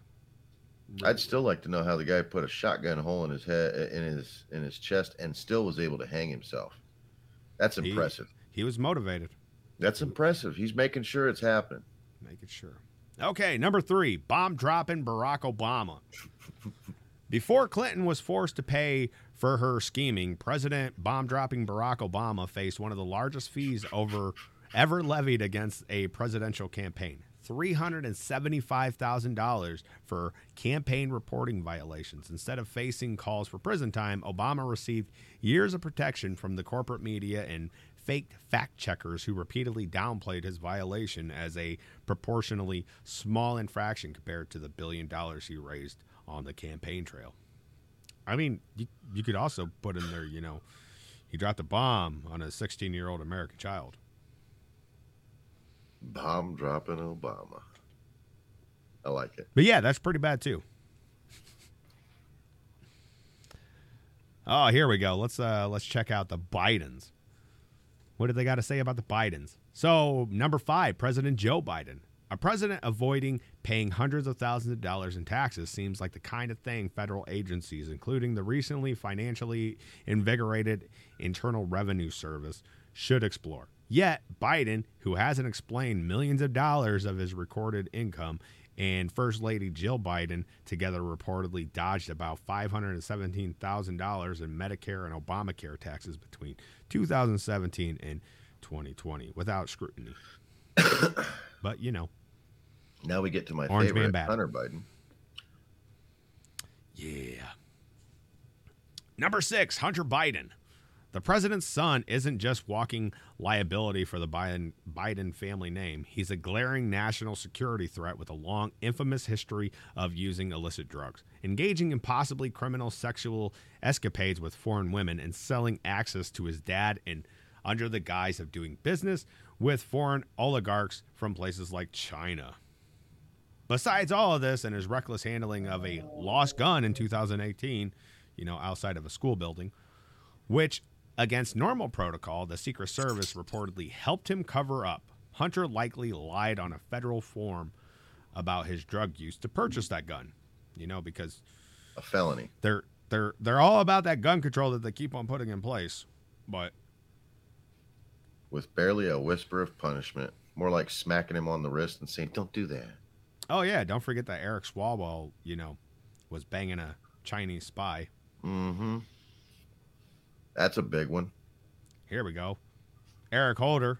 I'd still like to know how the guy put a shotgun hole in his head, in his in his chest, and still was able to hang himself. That's He- impressive. He was motivated. That's impressive. He's making sure it's happening. Making sure. Okay, number three, bomb dropping Barack Obama. Before Clinton was forced to pay for her scheming, President bomb dropping Barack Obama faced one of the largest fees over ever levied against a presidential campaign. $375,000 for campaign reporting violations. Instead of facing calls for prison time, Obama received years of protection from the corporate media and faked fact checkers who repeatedly downplayed his violation as a proportionally small infraction compared to the billion dollars he raised on the campaign trail. I mean, you, you could also put in there, you know, he dropped a bomb on a 16 year old American child. Bomb dropping Obama. I like it. But yeah, that's pretty bad too. Oh, here we go. Let's uh let's check out the Bidens. What did they got to say about the Bidens? So, number 5, President Joe Biden. A president avoiding paying hundreds of thousands of dollars in taxes seems like the kind of thing federal agencies, including the recently financially invigorated Internal Revenue Service, should explore. Yet, Biden, who hasn't explained millions of dollars of his recorded income, and First Lady Jill Biden together reportedly dodged about $517,000 in Medicare and Obamacare taxes between 2017 and 2020 without scrutiny. but, you know, Now we get to my Orange Man favorite. Hunter Biden. Yeah. Number six, Hunter Biden. The president's son isn't just walking liability for the Biden, Biden family name. He's a glaring national security threat with a long, infamous history of using illicit drugs, engaging in possibly criminal sexual escapades with foreign women, and selling access to his dad and under the guise of doing business with foreign oligarchs from places like China. Besides all of this and his reckless handling of a lost gun in 2018, you know, outside of a school building, which, against normal protocol, the Secret Service reportedly helped him cover up, Hunter likely lied on a federal form about his drug use to purchase that gun. You know, because A felony. they're they're they're all about that gun control that they keep on putting in place. But With barely a whisper of punishment. More like smacking him on the wrist and saying, Don't do that. oh yeah, don't forget that Eric Swalwell, you know, was banging a Chinese spy. Mm-hmm. That's a big one. Here we go. Eric Holder.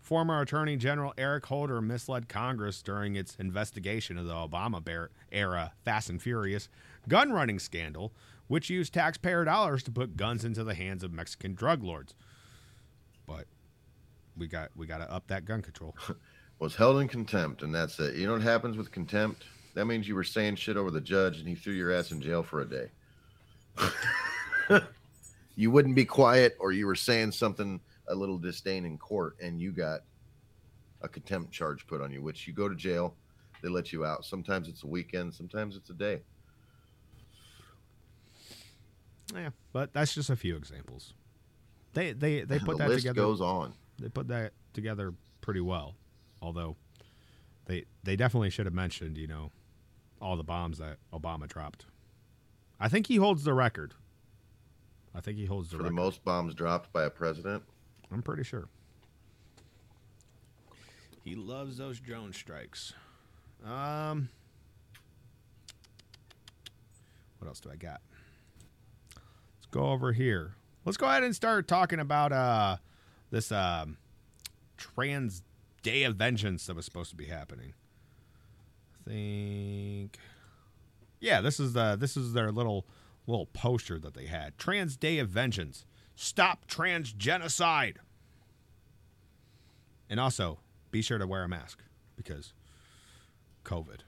Former Attorney General Eric Holder misled Congress during its investigation of the Obama era Fast and Furious gun running scandal, which used taxpayer dollars to put guns into the hands of Mexican drug lords. But we got we got to up that gun control. was held in contempt, and that's it. You know what happens with contempt? That means you were saying shit over the judge, and he threw your ass in jail for a day. you wouldn't be quiet, or you were saying something a little disdain in court, and you got a contempt charge put on you, which you go to jail. They let you out. Sometimes it's a weekend, sometimes it's a day. Yeah, but that's just a few examples. They they they put The that list together. goes on. They put that together pretty well. Although they they definitely should have mentioned, you know, all the bombs that Obama dropped. I think he holds the record. I think he holds the For the most bombs dropped by a president. I'm pretty sure. He loves those drone strikes. Um, what else do I got? Let's go over here. Let's go ahead and start talking about uh this um trans day of vengeance that was supposed to be happening. I think Yeah, this is the this is their little little poster that they had. Trans Day of Vengeance. Stop trans genocide. And also, be sure to wear a mask because COVID.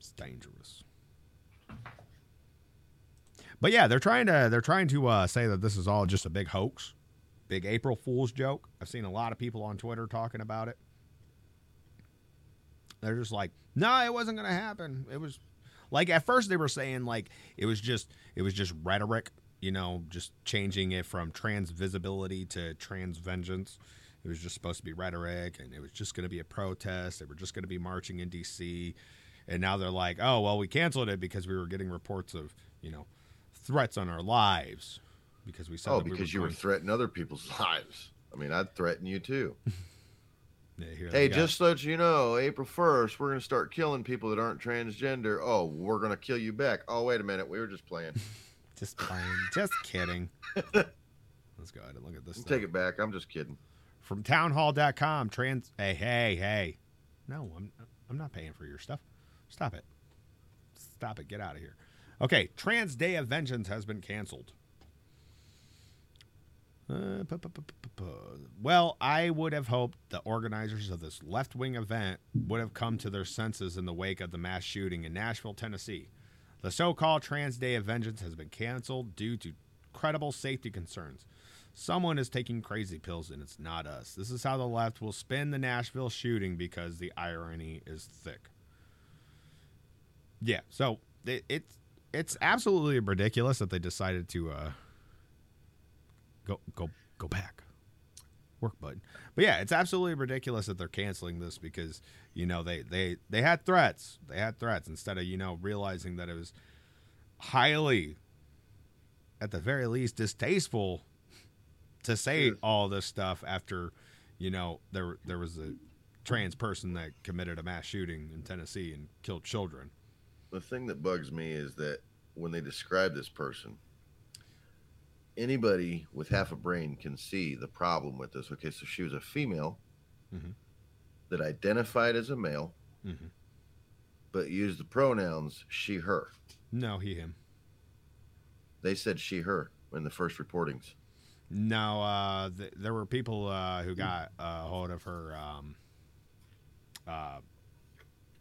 It's dangerous. But yeah, they're trying to they're trying to uh, say that this is all just a big hoax, big April Fool's joke. I've seen a lot of people on Twitter talking about it. They're just like, no, it wasn't going to happen. It was like at first they were saying like it was just it was just rhetoric, you know, just changing it from trans visibility to trans vengeance. It was just supposed to be rhetoric, and it was just going to be a protest. They were just going to be marching in D.C. And now they're like, oh well, we canceled it because we were getting reports of you know threats on our lives because we said Oh, that we because you were threatening other people's lives. I mean, I'd threaten you too. Yeah, hey, just so you know, April 1st, we're going to start killing people that aren't transgender. Oh, we're going to kill you back. Oh, wait a minute. We were just playing. just playing, just kidding. Let's go ahead and look at this. Take it back. I'm just kidding. from townhall.com trans hey hey hey no i'm i'm not paying for your stuff stop it stop it get out of here okay trans day of vengeance has been canceled well, I would have hoped the organizers of this left wing event would have come to their senses in the wake of the mass shooting in Nashville, Tennessee. The so called Trans Day of Vengeance has been canceled due to credible safety concerns. Someone is taking crazy pills and it's not us. This is how the left will spin the Nashville shooting because the irony is thick. Yeah, so it, it's it's absolutely ridiculous that they decided to uh, go go go back work button. But yeah, it's absolutely ridiculous that they're canceling this because you know they they they had threats. They had threats instead of you know realizing that it was highly, at the very least, distasteful to say all this stuff after you know there there was a trans person that committed a mass shooting in Tennessee and killed children. The thing that bugs me is that when they describe this person, anybody with half a brain can see the problem with this. Okay, so she was a female Mhm. that identified as a male, Mhm. but used the pronouns she, her. No, he him. They said she, her in the first reportings. No, uh, th- there were people uh, who got a hold of her. Um, uh,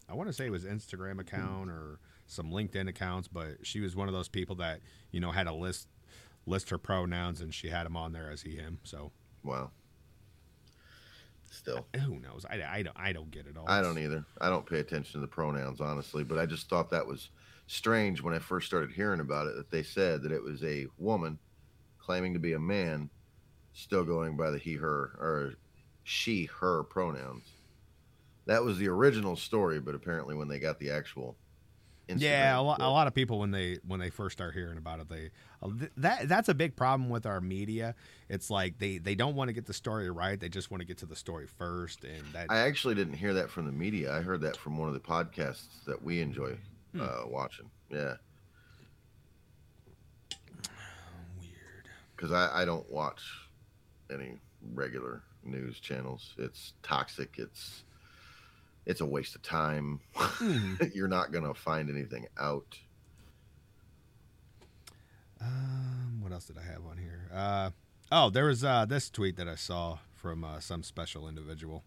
I want to say it was Instagram account or some LinkedIn accounts, but she was one of those people that you know had a list list her pronouns and she had him on there as he him. So Wow. Still, who knows? I, I don't I don't get it all. I don't either. I don't pay attention to the pronouns, honestly, but I just thought that was strange when I first started hearing about it that they said that it was a woman claiming to be a man, still going by the he, her, or she, her pronouns. That was the original story, but apparently when they got the actual. Yeah, a, Instagram lo- a lot of people when they when they first start hearing about it, they uh, th- that that's a big problem with our media. It's like they they don't want to get the story right; they just want to get to the story first, and that I actually didn't hear that from the media. I heard that from one of the podcasts that we enjoy Hmm. uh, watching. Yeah. Weird. Because I, I don't watch any regular news channels. It's toxic. It's it's a waste of time. Mhm. You're not gonna find anything out. Um, what else did I have on here? Uh, oh, there was uh, this tweet that I saw from uh, some special individual.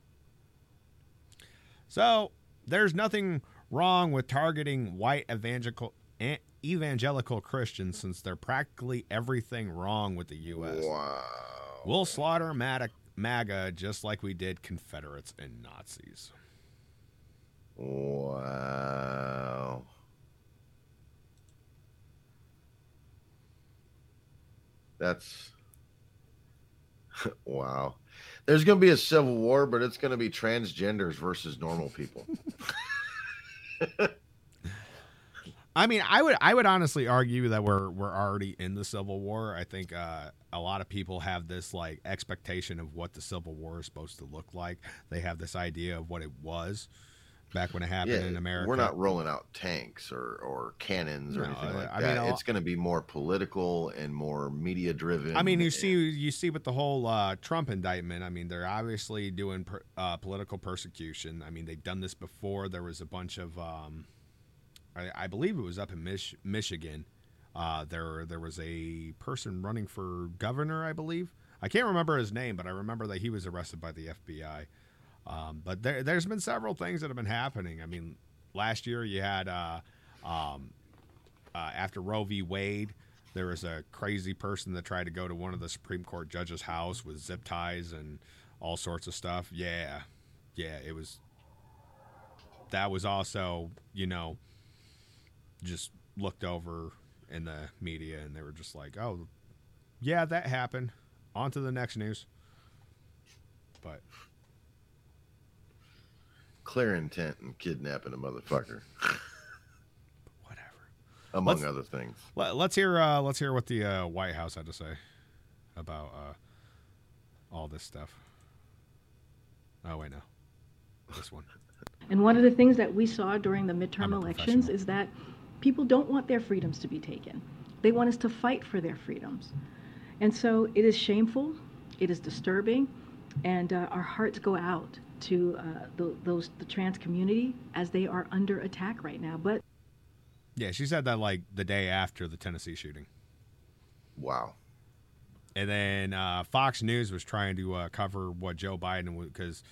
So there's nothing wrong with targeting white evangelical evangelical Christians since they're practically everything wrong with the U.S. Wow. We'll slaughter MAGA, MAGA just like we did Confederates and Nazis. Wow. That's wow. There's going to be a civil war, but it's going to be transgenders versus normal people. I mean, I would I would honestly argue that we're we're already in the Civil War. I think uh, a lot of people have this like expectation of what the Civil War is supposed to look like. They have this idea of what it was back when it happened in America. We're not rolling out tanks or, or cannons or No, anything like I that. mean, it's going to be more political and more media driven. I mean, you see, you see with the whole uh, Trump indictment. I mean, they're obviously doing per, uh, political persecution. I mean, they've done this before. There was a bunch of, um, I, I believe it was up in Mich- Michigan. Uh, there, there was a person running for governor. I believe I can't remember his name, but I remember that he was arrested by the FBI. Um, but there, there's been several things that have been happening. I mean, last year you had uh, um, uh, after Roe v. Wade, there was a crazy person that tried to go to one of the Supreme Court judges' house with zip ties and all sorts of stuff. Yeah, yeah, it was. That was also, you know, just looked over in the media, and they were just like, "Oh, yeah, that happened." On to the next news. But clear intent and kidnapping a motherfucker. Whatever. Among Let's- other things. Let, us hear. Uh, let's hear what the uh, White House had to say about uh, all this stuff. Oh wait, no, this one. And one of the things that we saw during the midterm elections is that people don't want their freedoms to be taken. They want us to fight for their freedoms. And so it is shameful, it is disturbing, and uh, our hearts go out to uh, the, those the trans community as they are under attack right now. But Yeah, she said that like the day after the Tennessee shooting. Wow. And then uh, Fox News was trying to uh, cover what Joe Biden would because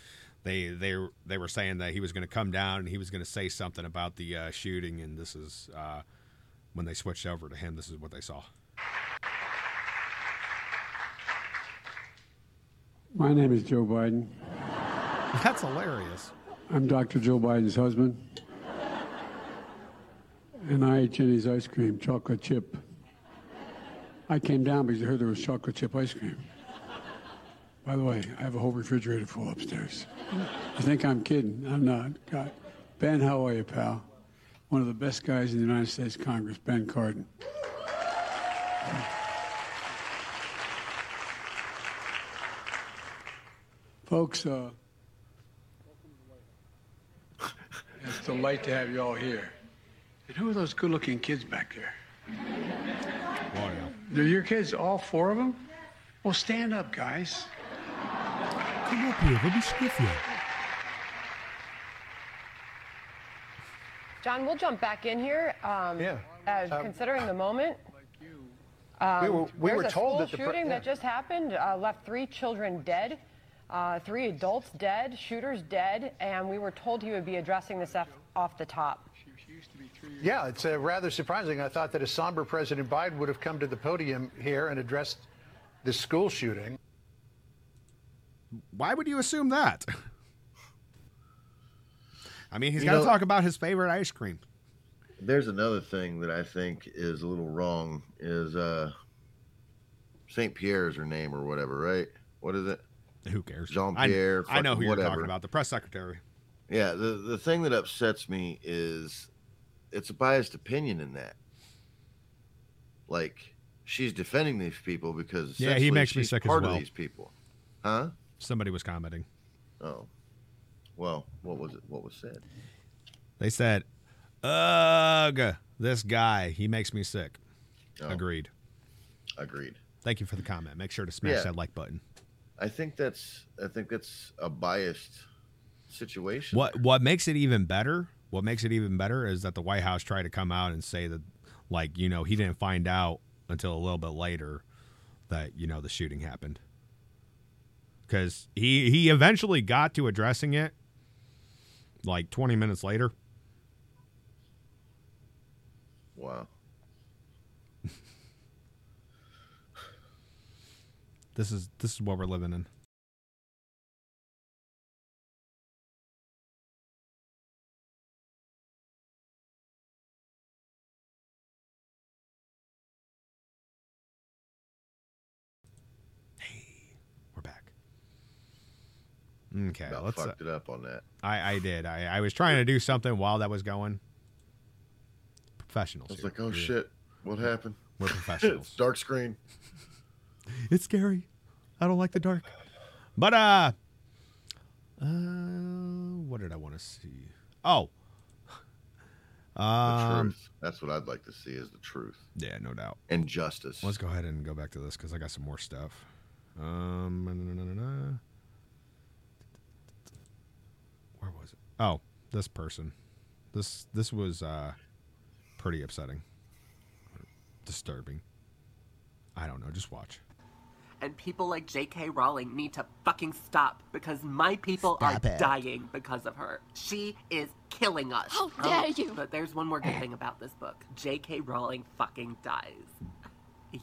they they they were saying that he was going to come down and he was going to say something about the uh, shooting, and this is uh, when they switched over to him. This is what they saw. My name is Joe Biden. That's hilarious. I'm Dr. Jill Biden's husband. And I ate Jeni's ice cream, chocolate chip. I came down because I heard there was chocolate chip ice cream. By the way, I have a whole refrigerator full upstairs. You think I'm kidding? I'm not. God. Ben, how are you, pal? One of the best guys in the United States Congress, Ben Cardin. Folks, uh, it's a delight to have you all here. And who are those good-looking kids back there? They're your kids, all four of them? Well, stand up, guys. Come up here, let me sniff you. John, we'll jump back in here. Um, Yeah. Uh, Um, considering the moment. Um, We were- we were told that the pre- shooting yeah. that just happened uh, left three children dead, uh, three adults dead, shooters dead, and we were told he would be addressing this off, off the top. Yeah, it's uh, rather surprising. I thought that a somber President Biden would have come to the podium here and addressed the school shooting. Why would you assume that? I mean, he's got to talk about his favorite ice cream. There's another thing that I think is a little wrong is uh St. Pierre's her name or whatever, right? What is it? Who cares? Jean I- Pierre. I, know who you're talking about. The press secretary. Yeah, the the thing that upsets me is it's a biased opinion in that. Like she's defending these people because Yeah, he makes me sick as part well. of these people, huh? Somebody was commenting. Oh, well, what was it? What was said? They said, "Ugh, this guy, he makes me sick." Oh. Agreed. Agreed. Thank you for the comment. Make sure to smash Yeah. that like button. I think that's I think that's a biased situation. What what makes it even better? What makes it even better is that the White House tried to come out and say that, like you know, he didn't find out until a little bit later that you know the shooting happened. because he he eventually got to addressing it like 20 minutes later. Wow. This is this is what we're living in. Hey, we're back. Okay, About let's. uh, it up on that. I I did. I I was trying to do something while that was going. Professionals. I was here. like, oh We're- shit, what happened? We're professionals. Dark screen. It's scary. I don't like the dark. But uh, uh, what did I want to see? Oh, The um, truth. That's what I'd like to see is the truth yeah, no doubt. and justice. Let's go ahead and go back to this because I got some more stuff. Um, na- na- na. where was it? Oh, this person. This this was uh, pretty upsetting, disturbing. I don't know. Just watch. And people like J.K. Rowling need to fucking stop because my people Stop are it. dying because of her. She is killing us. How Oh, dare you. But there's one more good thing about this book J.K. Rowling fucking dies.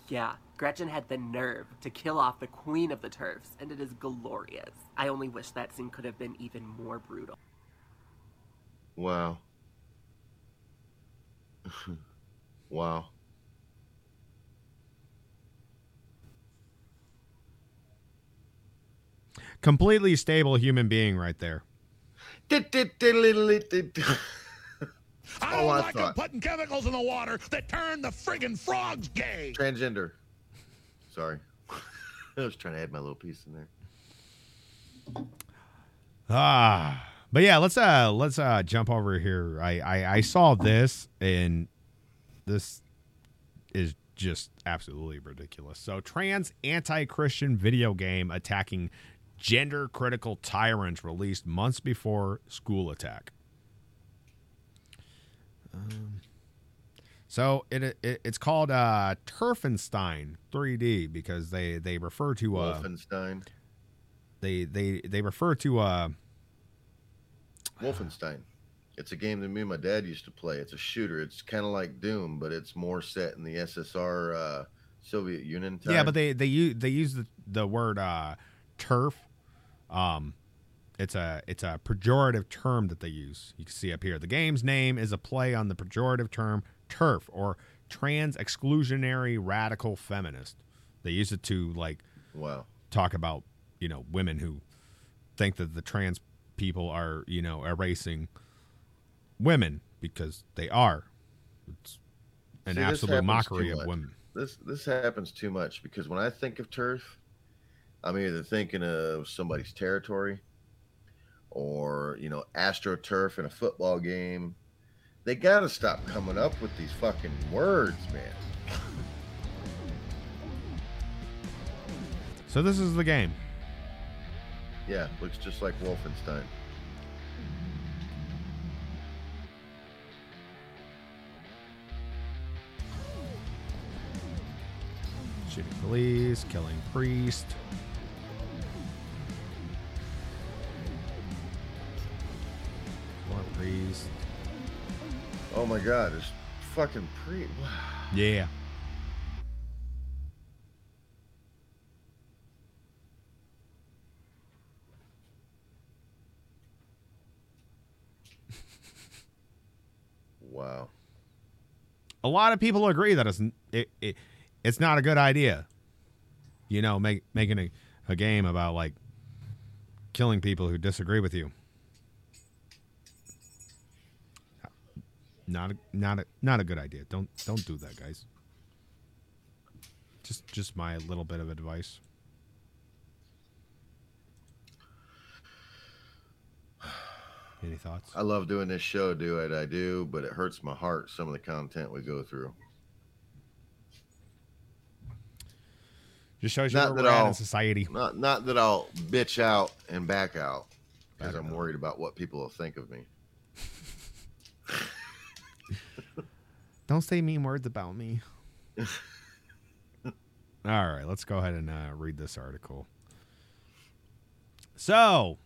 Yeah, Gretchen had the nerve to kill off the queen of the TERFs, and it is glorious. I only wish that scene could have been even more brutal. Wow. wow. Completely stable human being right there. I Oh, don't I like them putting chemicals in the water that turn the friggin' frogs gay. Transgender. Sorry. I was trying to add my little piece in there. Ah, but yeah, let's uh let's uh jump over here. I I, I saw this and this is just absolutely ridiculous. So trans anti-Christian video game attacking gender critical tyrant released months before school attack. Um, so it, it it's called uh Terfenstein 3D because they they refer to uh Wolfenstein. they they they refer to uh Wolfenstein. It's a game that me and my dad used to play. It's a shooter. It's kind of like Doom, but it's more set in the SSR uh, Soviet Union time. Yeah, but they they use they use the, the word uh, TERF. Um, it's a it's a pejorative term that they use. You can see up here. The game's name is a play on the pejorative term TERF or trans exclusionary radical feminist. They use it to like wow talk about you know women who think that the trans people are you know erasing women because they are. It's an See, absolute mockery of women. This this happens too much because when I think of turf, I'm either thinking of somebody's territory or you know astroturf in a football game. They got to stop coming up with these fucking words, man. So this is the game. Yeah, looks just like Wolfenstein. Shooting police, killing priest. Priest. Oh my god, it's fucking pre. Yeah. Wow. A lot of people agree that it's it, it it's not a good idea. You know, make making a, a game about like killing people who disagree with you. Not a, not a, not a good idea. Don't don't do that, guys. Just just my little bit of advice. Any thoughts? I love doing this show, do it, I do, but it hurts my heart some of the content we go through. Just shows you Not where that we're I'll in society. Not not that I'll bitch out and back out because I'm worried about what people will think of me. Don't say mean words about me. All right, let's go ahead and uh, read this article. So,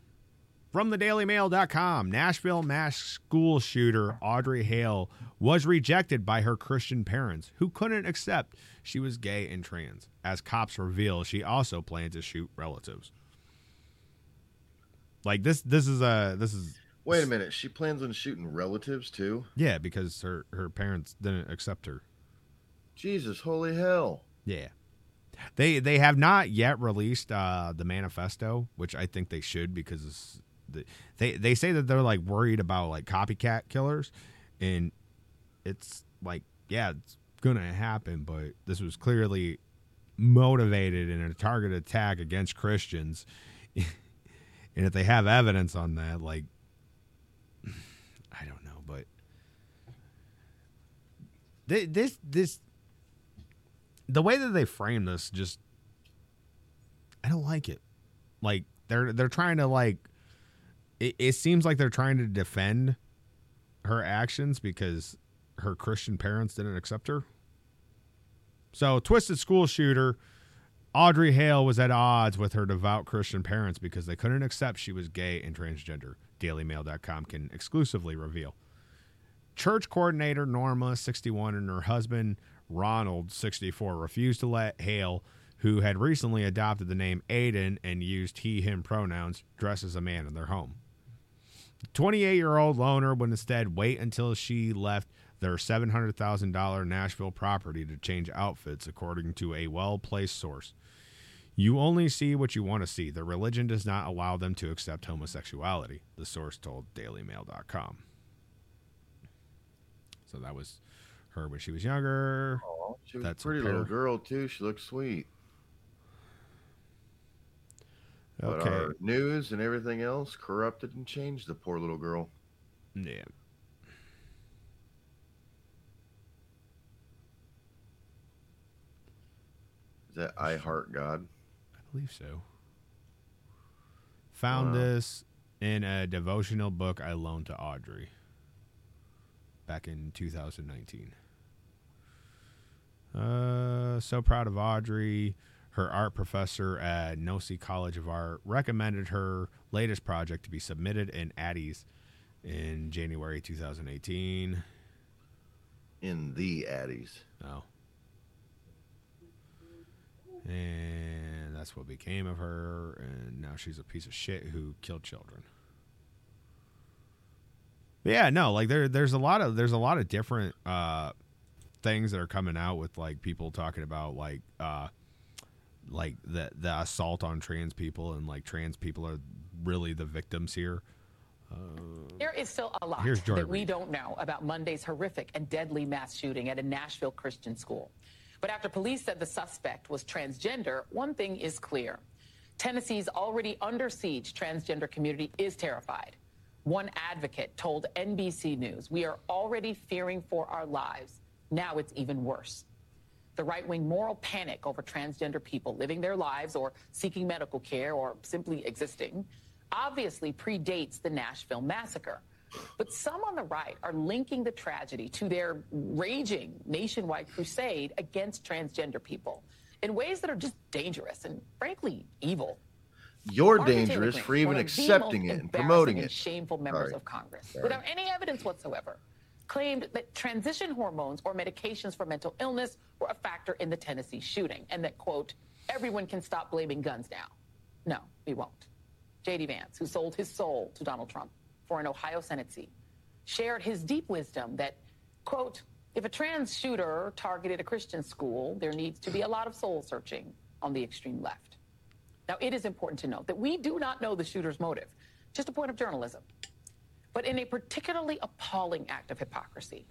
from the dailymail.com, Nashville mass school shooter Audrey Hale was rejected by her Christian parents who couldn't accept she was gay and trans. As cops reveal, she also planned to shoot relatives. Like this this is a this is Wait a minute. She plans on shooting relatives too. yeah, because her her parents didn't accept her. Jesus, holy hell! Yeah. They they have not yet released uh, the manifesto, which I think they should because it's the, they they say that they're like worried about like copycat killers, and it's like yeah, it's gonna happen, but this was clearly motivated in a targeted attack against Christians, and if they have evidence on that, like I don't know, but thi- this this the way that they frame this just I don't like it. Like they're they're trying to like it, it seems like they're trying to defend her actions because her Christian parents didn't accept her. So twisted school shooter Audrey Hale was at odds with her devout Christian parents because they couldn't accept she was gay and transgender. DailyMail.com can exclusively reveal. Church coordinator Norma, 61, and her husband Ronald, 64, refused to let Hale, who had recently adopted the name Aiden and used he, him pronouns, dress as a man in their home. The 28 year old loner would instead wait until she left their $700,000 Nashville property to change outfits, according to a well placed source. You only see what you want to see. Their religion does not allow them to accept homosexuality, the source told DailyMail.com. So that was her when she was younger. She was That's a a pretty little pair. girl too. She looks sweet. But Okay. our news and everything else corrupted and changed the poor little girl. Yeah. Is that I Heart God? I believe so. Found Wow. this in a devotional book I loaned to Audrey back in 2019. Uh, so proud of Audrey. Her art professor at Nossi College of Art recommended her latest project to be submitted in Addie's in January 2018. In the Addies. Oh. And that's what became of her. And now she's a piece of shit who killed children. Yeah, no, like there, there's a lot of there's a lot of different uh, things that are coming out with like people talking about like uh, like the the assault on trans people and like trans people are really the victims here. Uh, There is still a lot that we don't know about Monday's horrific and deadly mass shooting at a Nashville Christian school. But after police said the suspect was transgender, one thing is clear. Tennessee's already under siege transgender community is terrified. One advocate told NBC News, We are already fearing for our lives. Now it's even worse. The right wing moral panic over transgender people living their lives or seeking medical care or simply existing obviously predates the Nashville massacre. But some on the right are linking the tragedy to their raging nationwide crusade against transgender people in ways that are just dangerous and frankly evil. You're dangerous for even one of the accepting it and promoting it. shameful members Sorry. of Congress, Sorry. without any evidence whatsoever, claimed that transition hormones or medications for mental illness were a factor in the Tennessee shooting, and that quote, everyone can stop blaming guns now. No, we won't. J.D. Vance, who sold his soul to Donald Trump for an Ohio Senate seat, shared his deep wisdom that, quote, if a trans shooter targeted a Christian school, there needs to be a lot of soul searching on the extreme left. Now, it is important to note that we do not know the shooter's motive, just a point of journalism. But in a particularly appalling act of hypocrisy,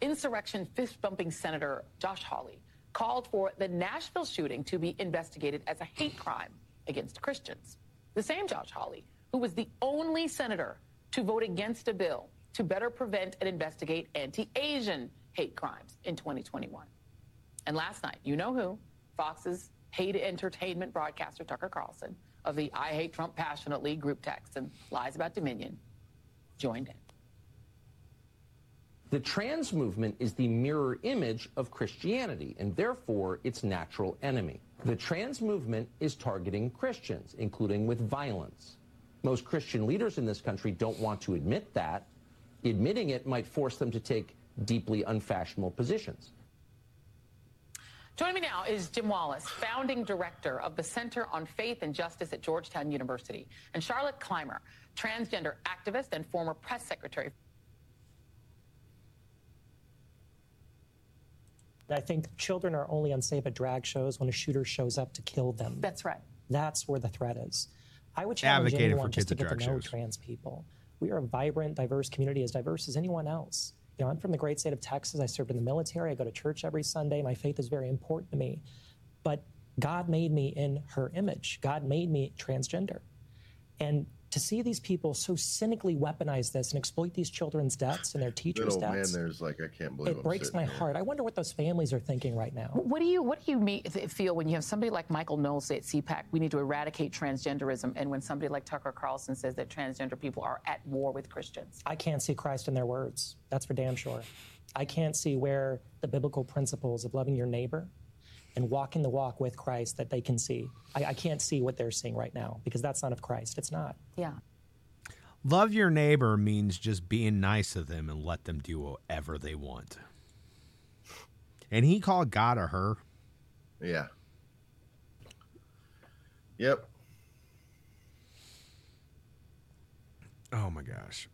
insurrection fist bumping Senator Josh Hawley called for the Nashville shooting to be investigated as a hate crime against Christians. The same Josh Hawley, who was the only senator to vote against a bill to better prevent and investigate anti Asian hate crimes in 2021. And last night, you know who? Fox's hate entertainment broadcaster Tucker Carlson of the I Hate Trump Passionately group text and Lies About Dominion joined in. The trans movement is the mirror image of Christianity and therefore its natural enemy. The trans movement is targeting Christians, including with violence. Most Christian leaders in this country don't want to admit that. Admitting it might force them to take deeply unfashionable positions. Joining me now is Jim Wallis, founding director of the Center on Faith and Justice at Georgetown University, and Charlotte Clymer, transgender activist and former press secretary. I think children are only unsafe at drag shows when a shooter shows up to kill them. That's right. That's where the threat is. I would challenge Advocating anyone just to get at to drag know shows. trans people. We are a vibrant, diverse community, as diverse as anyone else. You know, I'm from the great state of Texas. I served in the military. I go to church every Sunday. My faith is very important to me. But God made me in her image. God made me transgender. And to see these people so cynically weaponize this and exploit these children's deaths and their That teachers' old man deaths, there's like, I can't believe it I'm breaks my here. heart. I wonder what those families are thinking right now. What do you what do you mean, feel when you have somebody like Michael Knowles say at CPAC we need to eradicate transgenderism, and when somebody like Tucker Carlson says that transgender people are at war with Christians? I can't see Christ in their words. That's for damn sure. I can't see where the biblical principles of loving your neighbor and walking the walk with Christ that they can see. I, I can't see what they're seeing right now because that's not of Christ. It's not. Yeah. Love your neighbor means just being nice to them and let them do whatever they want. And he called God or her. Yeah. Yep. Oh my gosh.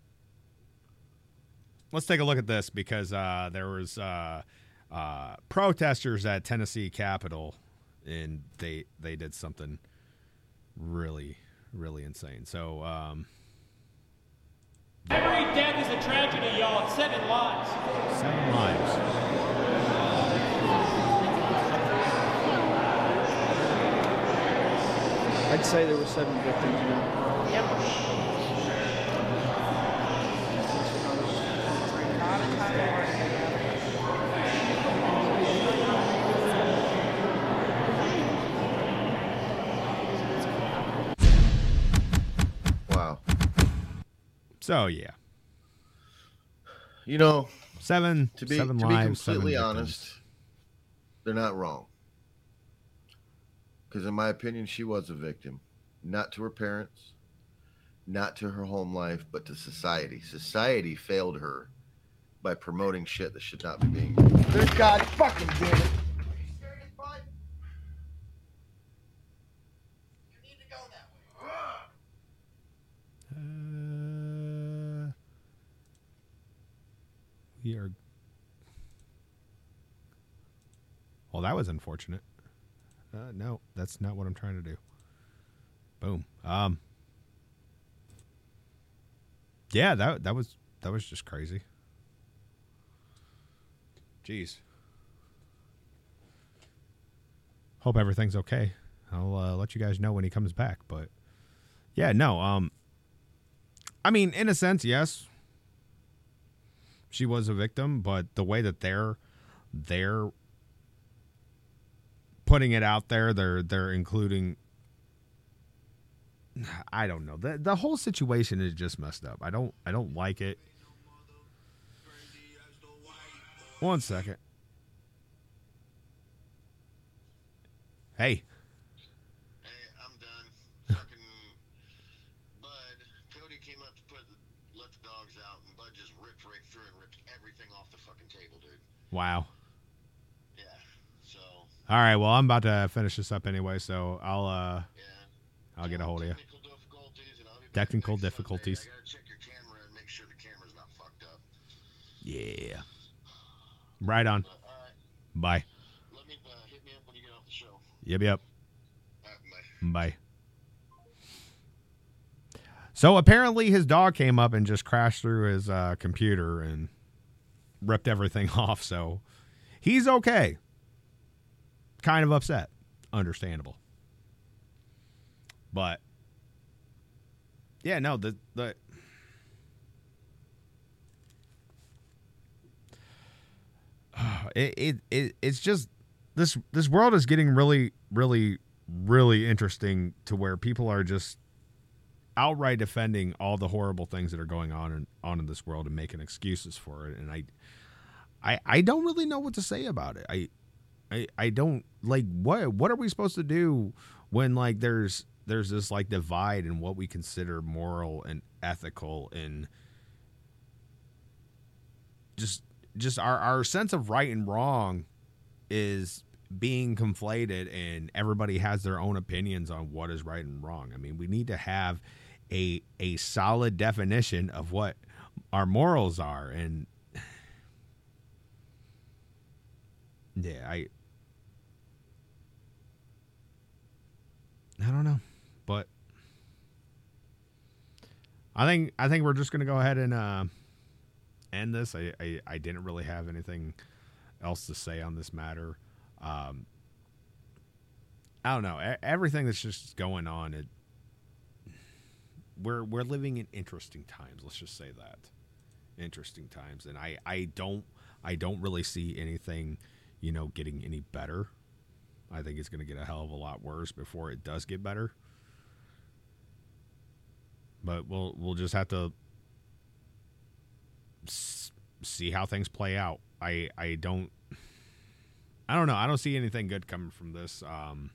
Let's take a look at this because uh, there was uh, uh, protesters at Tennessee Capitol, and they they did something really really insane. So um, Every death is a tragedy, y'all. It's seven lives. seven lives. I'd say there were seven victims. Yeah. Wow. So yeah, You know, seven to be seven to be lives. seven completely victims. honest, they're not wrong. Because in my opinion, she was a victim, not to her parents, not to her home life, but to society. Society failed her by promoting shit that should not be being. Good God fucking damn it. We are. Well, that was unfortunate. Uh, no, that's not what I'm trying to do. Boom. Um. Yeah, that that was that was just crazy. Jeez. Hope everything's okay. I'll uh, let you guys know when he comes back. But yeah, no. Um. I mean, in a sense, yes. She was a victim, but the way that they're they're putting it out there, they're they're including I don't know. The the whole situation is just messed up. I don't I don't like it. One second. Hey. Cody came up to put the, let the dogs out, and Bud just ripped right through and ripped everything off the fucking table, dude. Wow. Yeah. So All right, well, I'm about to finish this up anyway, so I'll uh I'll get a hold of you. Technical difficulties. Yeah. Right on. Bye. Yep, yep. Bye. So apparently his dog came up and just crashed through his uh, computer and ripped everything off. So he's okay. Kind of upset. Understandable. But yeah, no, the the it, it, it it's just this this world is getting really really really interesting to where people are just outright defending all the horrible things that are going on in, on in this world and making excuses for it and I I I don't really know what to say about it. I I I don't like what what are we supposed to do when like there's there's this like divide in what we consider moral and ethical and just just our our sense of right and wrong is being conflated and everybody has their own opinions on what is right and wrong. I mean, we need to have a a solid definition of what our morals are and yeah, I I don't know, but I think I think we're just gonna go ahead and uh, end this. I, I I didn't really have anything else to say on this matter. Um, I don't know. Everything that's just going on, it we're we're living in interesting times. Let's just say that interesting times, and I I don't I don't really see anything, you know, getting any better. I think it's going to get a hell of a lot worse before it does get better. But we'll we'll just have to see how things play out. I I don't I don't know. I don't see anything good coming from this. Um,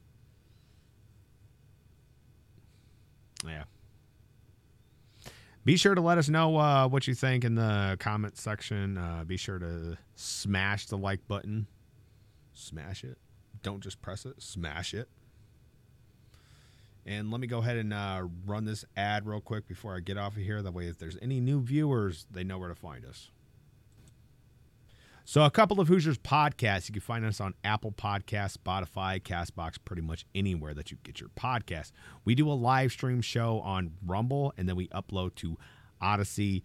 yeah. Be sure to let us know uh, what you think in the comment section. Uh, be sure to smash the like button. Smash it. Don't just press it, smash it. And let me go ahead and uh, run this ad real quick before I get off of here. That way, if there's any new viewers, they know where to find us. So, a couple of Hoosiers podcasts. You can find us on Apple Podcasts, Spotify, Castbox, pretty much anywhere that you get your podcast. We do a live stream show on Rumble, and then we upload to Odysee,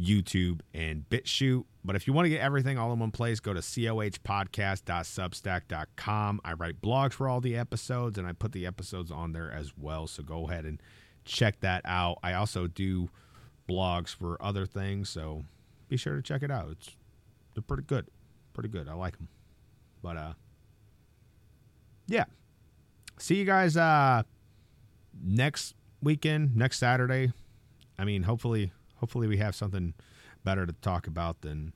YouTube, and BitChute. But if you want to get everything all in one place, go to cohpodcast.substack.com. I write blogs for all the episodes, and I put the episodes on there as well. So go ahead and check that out. I also do blogs for other things, so be sure to check it out. It's they're pretty good, pretty good. I like them. But uh, yeah. See you guys uh next weekend, next Saturday. I mean, hopefully, hopefully we have something better to talk about than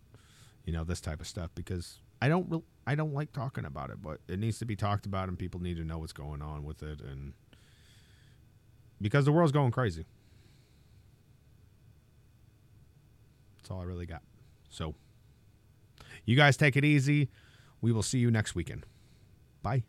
you know this type of stuff because I don't re- I don't like talking about it, but it needs to be talked about and people need to know what's going on with it and because the world's going crazy. That's all I really got. So, you guys take it easy. We will see you next weekend. Bye.